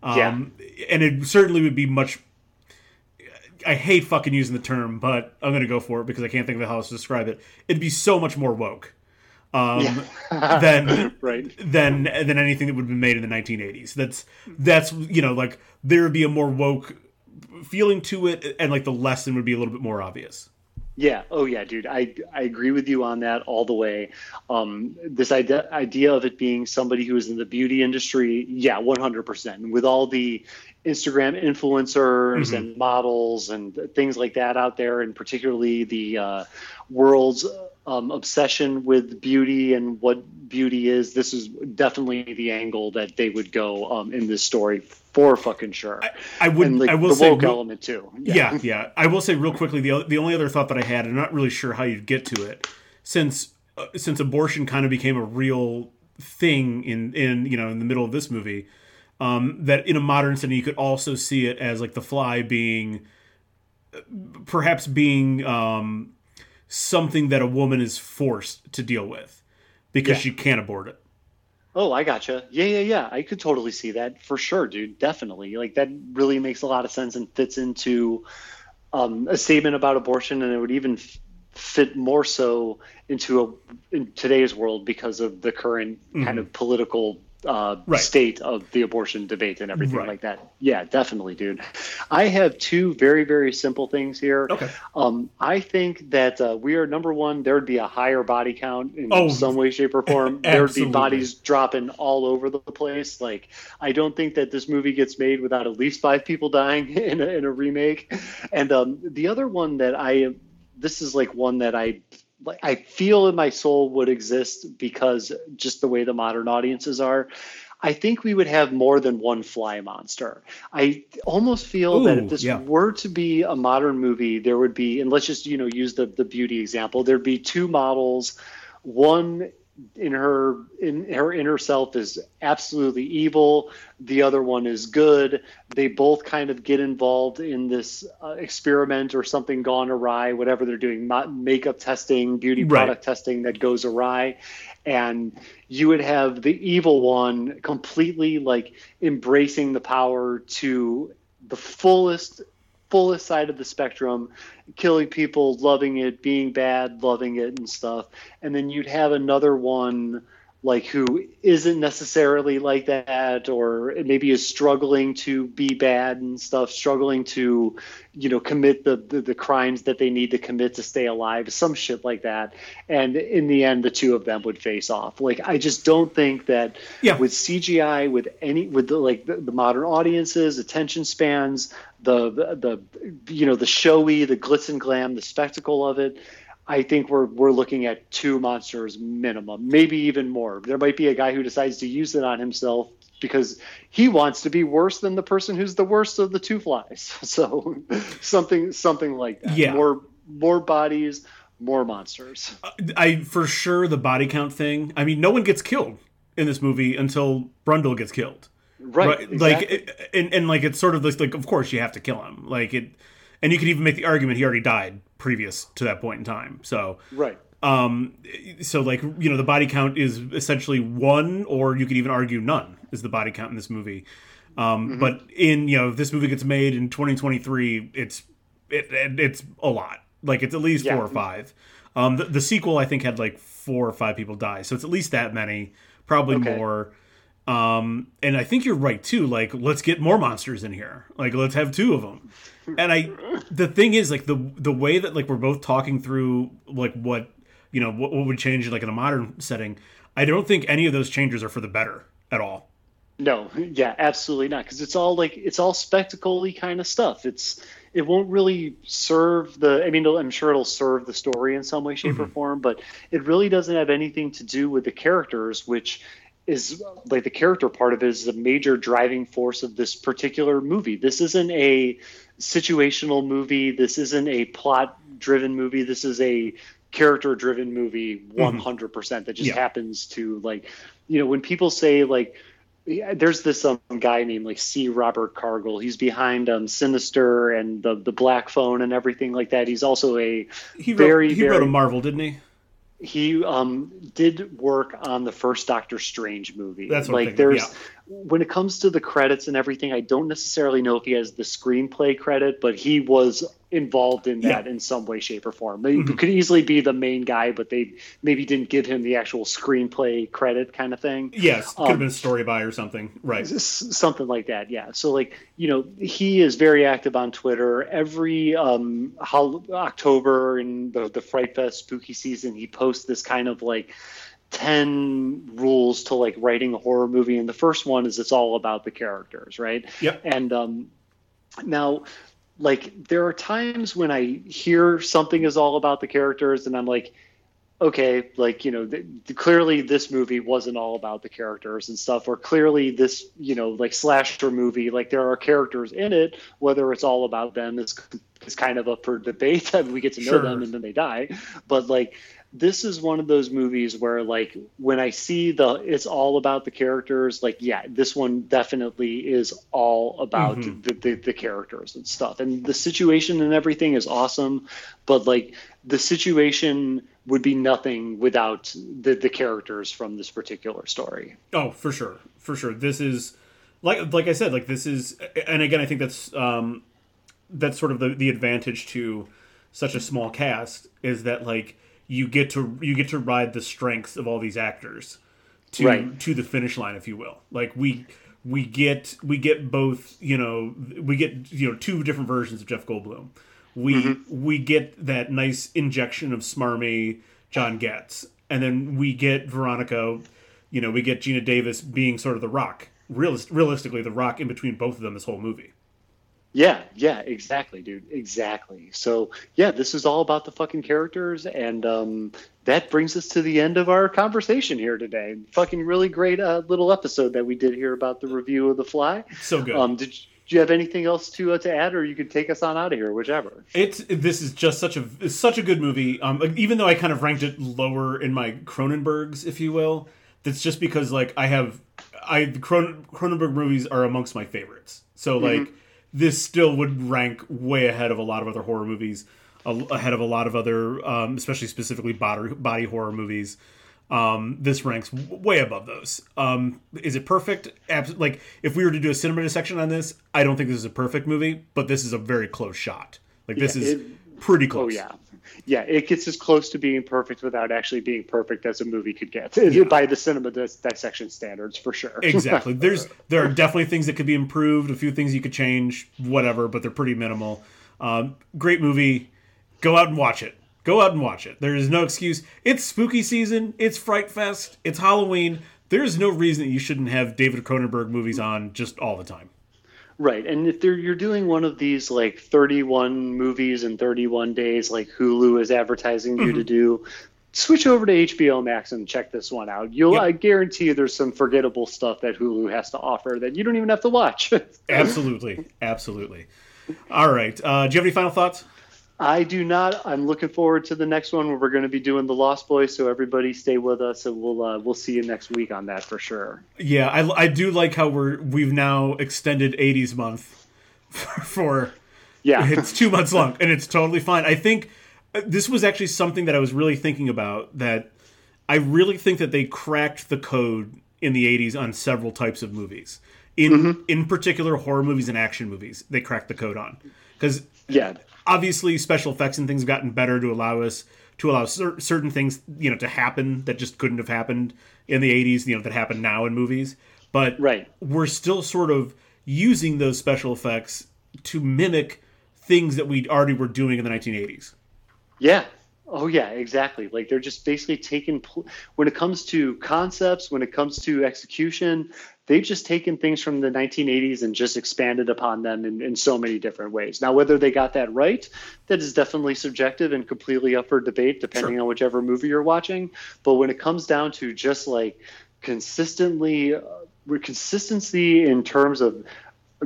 Um, yeah. and it certainly would be much. I hate fucking using the term, but I'm going to go for it because I can't think of how else to describe it. It'd be so much more woke um, yeah. than right. than than anything that would have been made in the 1980s. That's that's you know like there would be a more woke feeling to it, and like the lesson would be a little bit more obvious. Yeah. Oh, yeah, dude. I I agree with you on that all the way. Um, this idea idea of it being somebody who is in the beauty industry, yeah, one hundred percent. With all the Instagram influencers mm-hmm. and models and things like that out there, and particularly the uh, world's um, obsession with beauty and what beauty is. This is definitely the angle that they would go um, in this story for fucking sure. I, I would. Like, I will the say woke real, element too. Yeah. yeah, yeah. I will say real quickly the the only other thought that I had, I'm not really sure how you'd get to it, since uh, since abortion kind of became a real thing in in you know in the middle of this movie. Um, that in a modern setting you could also see it as like the fly being perhaps being um, something that a woman is forced to deal with because yeah. she can't abort it. Oh, I gotcha. Yeah, yeah, yeah. I could totally see that for sure, dude. Definitely. Like that really makes a lot of sense and fits into um, a statement about abortion, and it would even f- fit more so into a in today's world because of the current mm-hmm. kind of political uh, right. state of the abortion debate and everything right. like that. Yeah, definitely, dude. I have two very, very simple things here. Okay. Um, I think that uh, we are number one. There would be a higher body count in oh, some way, shape, or form. there would be bodies dropping all over the place. Like, I don't think that this movie gets made without at least five people dying in a, in a remake. And um, the other one that I, this is like one that I like I feel in my soul would exist because just the way the modern audiences are. I think we would have more than one fly monster. I almost feel Ooh, that if this yeah. were to be a modern movie, there would be, and let's just you know use the the beauty example. There'd be two models. One in her in her inner self is absolutely evil. The other one is good. They both kind of get involved in this uh, experiment or something gone awry whatever they're doing makeup testing beauty product right. testing that goes awry. And you would have the evil one completely like embracing the power to the fullest fullest side of the spectrum, killing people, loving it, being bad, loving it, and stuff. And then you'd have another one like who isn't necessarily like that or maybe is struggling to be bad and stuff struggling to you know commit the, the, the crimes that they need to commit to stay alive some shit like that and in the end the two of them would face off like i just don't think that yeah. with cgi with any with the like the, the modern audiences attention spans the, the the you know the showy the glitz and glam the spectacle of it I think we're we're looking at two monsters minimum, maybe even more. There might be a guy who decides to use it on himself because he wants to be worse than the person who's the worst of the two flies. So something something like that. Yeah. More more bodies, more monsters. Uh, I for sure the body count thing. I mean, no one gets killed in this movie until Brundle gets killed. Right. right? Exactly. Like and and like it's sort of this like of course you have to kill him. Like it and you could even make the argument he already died previous to that point in time. So right. Um, so like you know the body count is essentially one, or you could even argue none is the body count in this movie. Um, mm-hmm. But in you know if this movie gets made in 2023, it's it, it it's a lot. Like it's at least yeah. four or five. Um, the, the, sequel I think had like four or five people die, so it's at least that many, probably okay. more. Um, and I think you're right too. Like, let's get more monsters in here. Like, let's have two of them and I, the thing is, like the the way that like we're both talking through like what you know what, what would change like in a modern setting. I don't think any of those changes are for the better at all. No, yeah, absolutely not. Because it's all like it's all spectacle kind of stuff. It's it won't really serve the. I mean, I'm sure it'll serve the story in some way, shape, mm-hmm. or form, but it really doesn't have anything to do with the characters, which is like the character part of it is the major driving force of this particular movie. This isn't a situational movie. This isn't a plot driven movie. This is a character driven movie 100% mm-hmm. percent that just yeah. happens to like you know when people say like there's this um, guy named like C. Robert Cargill. He's behind um, Sinister and the the Black Phone and everything like that. He's also a he wrote, very he very, wrote a Marvel, didn't he? He um, did work on the first Doctor Strange movie. That's like there's yeah. when it comes to the credits and everything, I don't necessarily know if he has the screenplay credit, but he was involved in that yeah. in some way, shape, or form. They mm-hmm. could easily be the main guy, but they maybe didn't give him the actual screenplay credit kind of thing. Yes, could um, have been a story by or something, right? Something like that. Yeah. So like you know, he is very active on Twitter. Every um, October in the the Fright Fest spooky season, he posts this kind of like. 10 rules to like writing a horror movie and the first one is it's all about the characters right yep and um now like there are times when I hear something is all about the characters, and I'm like, okay, like you know, th- clearly this movie wasn't all about the characters and stuff, or clearly this you know like slasher movie, like there are characters in it, whether it's all about them is is kind of up for debate. we get to know sure. them and then they die, but like this is one of those movies where like when I see the it's all about the characters, like yeah, this one definitely is all about mm-hmm. the, the, the characters and stuff. And the situation and everything is awesome, but like the situation would be nothing without the the characters from this particular story. Oh, for sure. For sure. This is like like I said, like this is and again I think that's um that's sort of the, the advantage to such a small cast is that like you get to you get to ride the strengths of all these actors to right. to the finish line, if you will. Like we we get we get both you know we get you know two different versions of Jeff Goldblum. We mm-hmm. we get that nice injection of smarmy John Getz, and then we get Veronica. You know, we get Geena Davis being sort of the rock. Realist, realistically, the rock in between both of them this whole movie. Yeah, yeah, exactly, dude. Exactly. So, yeah, this is all about the fucking characters, and um, that brings us to the end of our conversation here today. Fucking really great uh, little episode that we did here about the review of The Fly. So good. Um, did, do you have anything else to uh, to add, or you could take us on out of here, whichever? It's this is just such a such a good movie. Um, even though I kind of ranked it lower in my Cronenbergs, if you will, that's just because like I have I the Cron- Cronenberg movies are amongst my favorites. So like. Mm-hmm this still would rank way ahead of a lot of other horror movies, ahead of a lot of other, um, especially specifically body, body horror movies. Um, this ranks way above those. Um, is it perfect? Abs- like, if we were to do a cinema dissection on this, I don't think this is a perfect movie, but this is a very close shot. Like, this yeah, is it, pretty close. Oh, yeah yeah, it gets as close to being perfect without actually being perfect as a movie could get yeah. by the cinema dis- dissection standards for sure. exactly. There's there are definitely things that could be improved, a few things you could change, whatever, but they're pretty minimal. Um, great movie. Go out and watch it. Go out and watch it. There is no excuse. It's spooky season. It's Fright Fest. It's Halloween. There's no reason that you shouldn't have David Cronenberg movies on just all the time. Right. And if you're doing one of these like 31 movies in 31 days, like Hulu is advertising mm-hmm. you to mm-hmm. do, switch over to HBO Max and check this one out. You'll, yep. I guarantee you there's some forgettable stuff that Hulu has to offer that you don't even have to watch. absolutely. Absolutely. All right. Uh, do you have any final thoughts? I do not. I'm looking forward to the next one where we're going to be doing the Lost Boys. So everybody, stay with us, and we'll uh, we'll see you next week on that for sure. Yeah, I, I do like how we're we've now extended 80s month for yeah it's two months long and it's totally fine. I think uh, this was actually something that I was really thinking about. That I really think that they cracked the code in the 80s on several types of movies. In mm-hmm. in particular, horror movies and action movies, they cracked the code on because yeah obviously special effects and things have gotten better to allow us to allow cer- certain things you know to happen that just couldn't have happened in the 80s you know that happen now in movies but right. we're still sort of using those special effects to mimic things that we already were doing in the 1980s yeah Oh yeah, exactly. Like they're just basically taking when it comes to concepts, when it comes to execution, they've just taken things from the 1980s and just expanded upon them in, in so many different ways. Now, whether they got that right, that is definitely subjective and completely up for debate depending sure. on whichever movie you're watching. But when it comes down to just like consistently, uh, consistency in terms of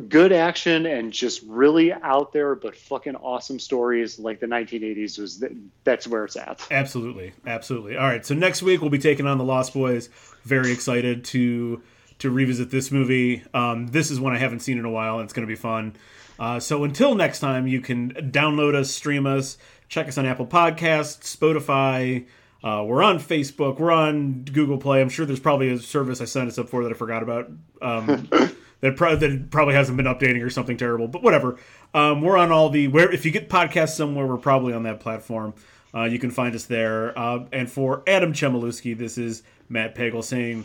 good action and just really out there but fucking awesome stories like the 1980s was that's where it's at absolutely absolutely all right so next week we'll be taking on the lost boys very excited to to revisit this movie um, this is one i haven't seen in a while and it's going to be fun uh, so until next time you can download us stream us check us on apple podcasts spotify uh, we're on Facebook. We're on Google Play. I'm sure there's probably a service I signed us up for that I forgot about. Um, that, pro- that probably hasn't been updating or something terrible, but whatever. Um, we're on all the where if you get podcasts somewhere, we're probably on that platform. Uh, you can find us there. Uh, and for Adam Chmielewski, this is Matt Pagel saying,